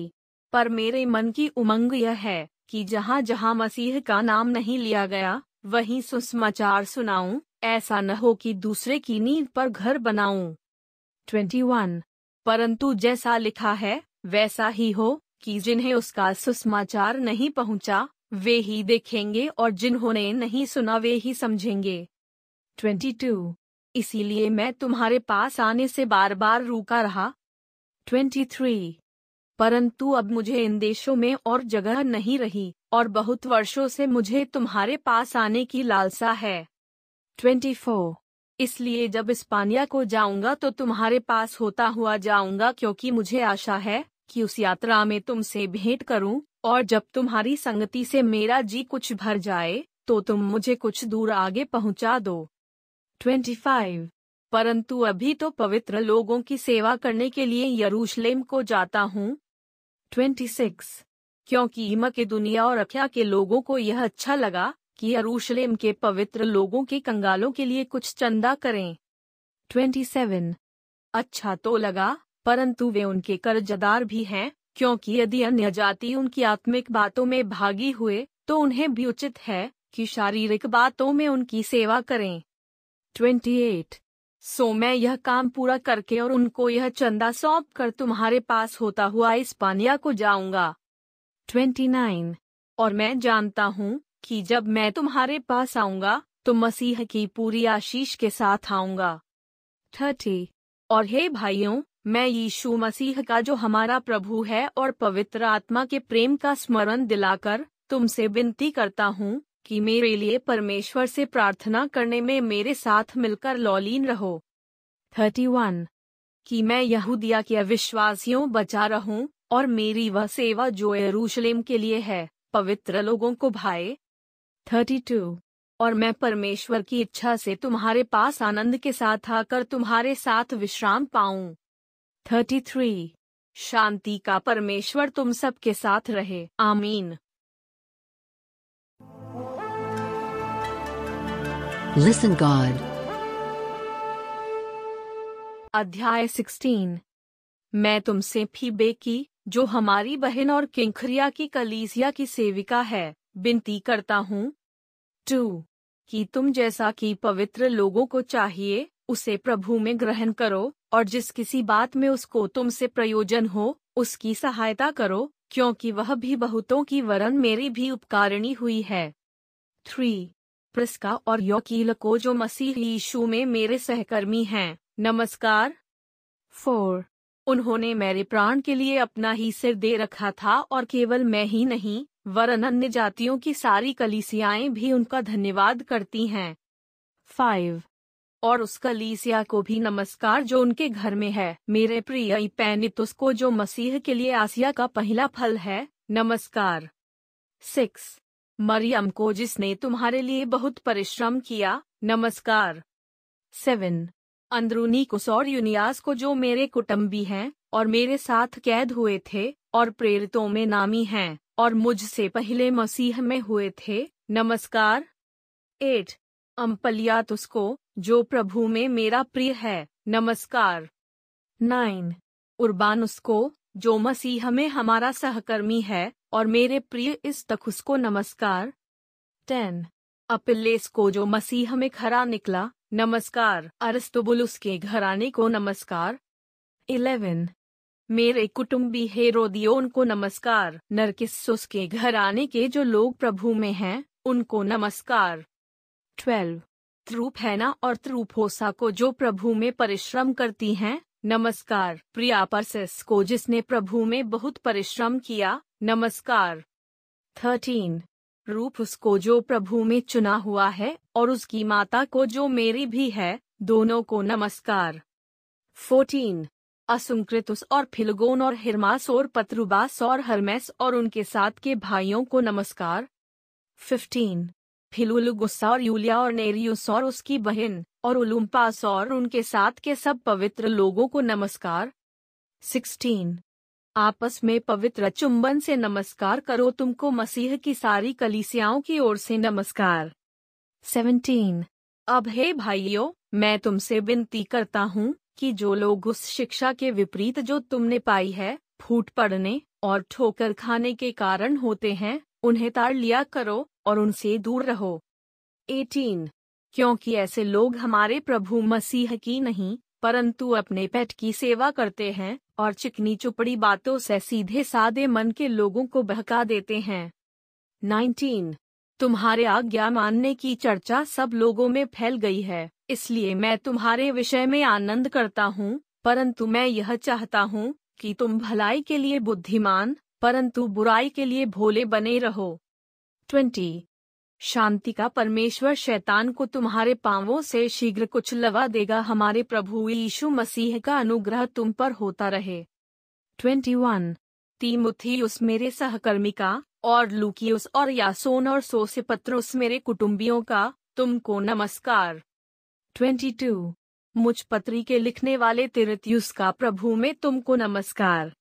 पर मेरे मन की उमंग यह है कि जहाँ जहाँ मसीह का नाम नहीं लिया गया वहीं सुसमाचार सुनाऊं, ऐसा न हो कि दूसरे की नींव पर घर बनाऊं। 21. परंतु जैसा लिखा है वैसा ही हो कि जिन्हें उसका सुसमाचार नहीं पहुंचा, वे ही देखेंगे और जिन्होंने नहीं सुना वे ही समझेंगे 22. इसीलिए मैं तुम्हारे पास आने से बार बार रूका रहा 23. परंतु अब मुझे इन देशों में और जगह नहीं रही और बहुत वर्षों से मुझे तुम्हारे पास आने की लालसा है 24. इसलिए जब इस्पानिया को जाऊंगा तो तुम्हारे पास होता हुआ जाऊंगा क्योंकि मुझे आशा है कि उस यात्रा में तुमसे भेंट करूं और जब तुम्हारी संगति से मेरा जी कुछ भर जाए तो तुम मुझे कुछ दूर आगे पहुंचा दो 25. परंतु अभी तो पवित्र लोगों की सेवा करने के लिए यरूशलेम को जाता हूँ 26. क्योंकि ईमा के दुनिया और अख्या के लोगों को यह अच्छा लगा कि यरूशलेम के पवित्र लोगों के कंगालों के लिए कुछ चंदा करें 27. अच्छा तो लगा परंतु वे उनके कर्जदार भी हैं क्योंकि यदि अन्य जाति उनकी आत्मिक बातों में भागी हुए तो उन्हें भी उचित है कि शारीरिक बातों में उनकी सेवा करें 28. सो मैं यह काम पूरा करके और उनको यह चंदा सौंप कर तुम्हारे पास होता हुआ इस पानिया को जाऊंगा 29. और मैं जानता हूँ कि जब मैं तुम्हारे पास आऊंगा तो मसीह की पूरी आशीष के साथ आऊंगा 30. और हे भाइयों मैं यीशु मसीह का जो हमारा प्रभु है और पवित्र आत्मा के प्रेम का स्मरण दिलाकर तुमसे विनती करता हूँ कि मेरे लिए परमेश्वर से प्रार्थना करने में मेरे साथ मिलकर लौलीन रहो थर्टी वन की मैं यहूदिया के अविश्वासियों बचा रहूं और मेरी वह सेवा जो यरूशलेम के लिए है पवित्र लोगों को भाए टू और मैं परमेश्वर की इच्छा से तुम्हारे पास आनंद के साथ आकर तुम्हारे साथ विश्राम पाऊं थ्री शांति का परमेश्वर तुम सबके साथ रहे आमीन Listen God. अध्याय 16 मैं तुमसे फी बेकी जो हमारी बहन और किंखरिया की कलीसिया की सेविका है बिनती करता हूँ टू कि तुम जैसा कि पवित्र लोगों को चाहिए उसे प्रभु में ग्रहण करो और जिस किसी बात में उसको तुमसे प्रयोजन हो उसकी सहायता करो क्योंकि वह भी बहुतों की वरन मेरी भी उपकारिणी हुई है थ्री प्रिस्का और योकील को जो मसीह यीशु में मेरे सहकर्मी हैं नमस्कार फोर उन्होंने मेरे प्राण के लिए अपना ही सिर दे रखा था और केवल मैं ही नहीं वरन अन्य जातियों की सारी कलीसियाएं भी उनका धन्यवाद करती हैं फाइव और उस कलीसिया को भी नमस्कार जो उनके घर में है मेरे प्रिय पैनित को जो मसीह के लिए आसिया का पहला फल है नमस्कार सिक्स मरियम को जिसने तुम्हारे लिए बहुत परिश्रम किया नमस्कार सेवन अंदरूनी कुस और यूनियास को जो मेरे कुटुम्बी हैं और मेरे साथ कैद हुए थे और प्रेरितों में नामी हैं और मुझसे पहले मसीह में हुए थे नमस्कार एट अम्पलियात उसको जो प्रभु में मेरा प्रिय है नमस्कार नाइन उर्बान उसको जो मसीह में हमारा सहकर्मी है और मेरे प्रिय इस तखुस को नमस्कार टेन अपिलेस को जो मसीह में खरा निकला नमस्कार अरस्तुबुलस के घराने को नमस्कार इलेवन मेरे कुटुम्बी हेरोदियोन को नमस्कार नरकिस्सुस के घराने के जो लोग प्रभु में हैं उनको नमस्कार ट्वेल्व त्रुपहैना और त्रुपोसा को जो प्रभु में परिश्रम करती हैं नमस्कार प्रिया परसेस को जिसने प्रभु में बहुत परिश्रम किया नमस्कार थर्टीन रूप उसको जो प्रभु में चुना हुआ है और उसकी माता को जो मेरी भी है दोनों को नमस्कार फोर्टीन असुंकृतुस और फिलगोन और हिरमास और पत्रुबास और हरमेस और उनके साथ के भाइयों को नमस्कार फिफ्टीन और यूलिया और और उसकी बहन और उलुम्पास और उनके साथ के सब पवित्र लोगों को नमस्कार 16. आपस में पवित्र चुंबन से नमस्कार करो तुमको मसीह की सारी कलीसियाओं की ओर से नमस्कार 17. अब हे भाइयों मैं तुमसे विनती करता हूँ कि जो लोग उस शिक्षा के विपरीत जो तुमने पाई है फूट पड़ने और ठोकर खाने के कारण होते हैं उन्हें ताड़ लिया करो और उनसे दूर रहो 18. क्योंकि ऐसे लोग हमारे प्रभु मसीह की नहीं परंतु अपने पेट की सेवा करते हैं और चिकनी चुपड़ी बातों से सीधे सादे मन के लोगों को बहका देते हैं 19. तुम्हारे आज्ञा मानने की चर्चा सब लोगों में फैल गई है इसलिए मैं तुम्हारे विषय में आनंद करता हूँ परंतु मैं यह चाहता हूँ कि तुम भलाई के लिए बुद्धिमान परंतु बुराई के लिए भोले बने रहो ट्वेंटी शांति का परमेश्वर शैतान को तुम्हारे पांवों से शीघ्र कुछ लवा देगा हमारे प्रभु यीशु मसीह का अनुग्रह तुम पर होता रहे ट्वेंटी वन उस मेरे सहकर्मी का और लुकियस और यासोन और सोसे पत्र उस मेरे कुटुम्बियों का तुमको नमस्कार ट्वेंटी टू मुझ पत्री के लिखने वाले तिरत्युस का प्रभु में तुमको नमस्कार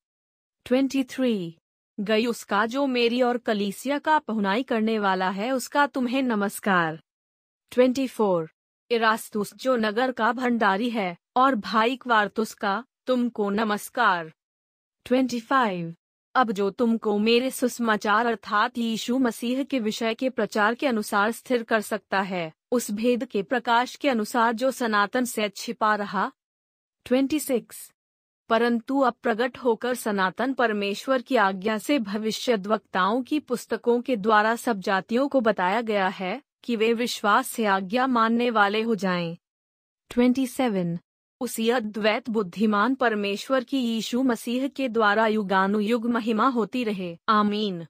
ट्वेंटी थ्री गई उसका जो मेरी और कलीसिया का पहुनाई करने वाला है उसका तुम्हें नमस्कार 24. इरास्तुस जो नगर का भंडारी है और भाई क्वार्तुस का तुमको नमस्कार 25. अब जो तुमको मेरे सुसमाचार अर्थात यीशु मसीह के विषय के प्रचार के अनुसार स्थिर कर सकता है उस भेद के प्रकाश के अनुसार जो सनातन से छिपा रहा 26. परंतु अब प्रकट होकर सनातन परमेश्वर की आज्ञा से वक्ताओं की पुस्तकों के द्वारा सब जातियों को बताया गया है कि वे विश्वास से आज्ञा मानने वाले हो जाएं। 27. उसी अद्वैत बुद्धिमान परमेश्वर की यीशु मसीह के द्वारा युगानुयुग महिमा होती रहे आमीन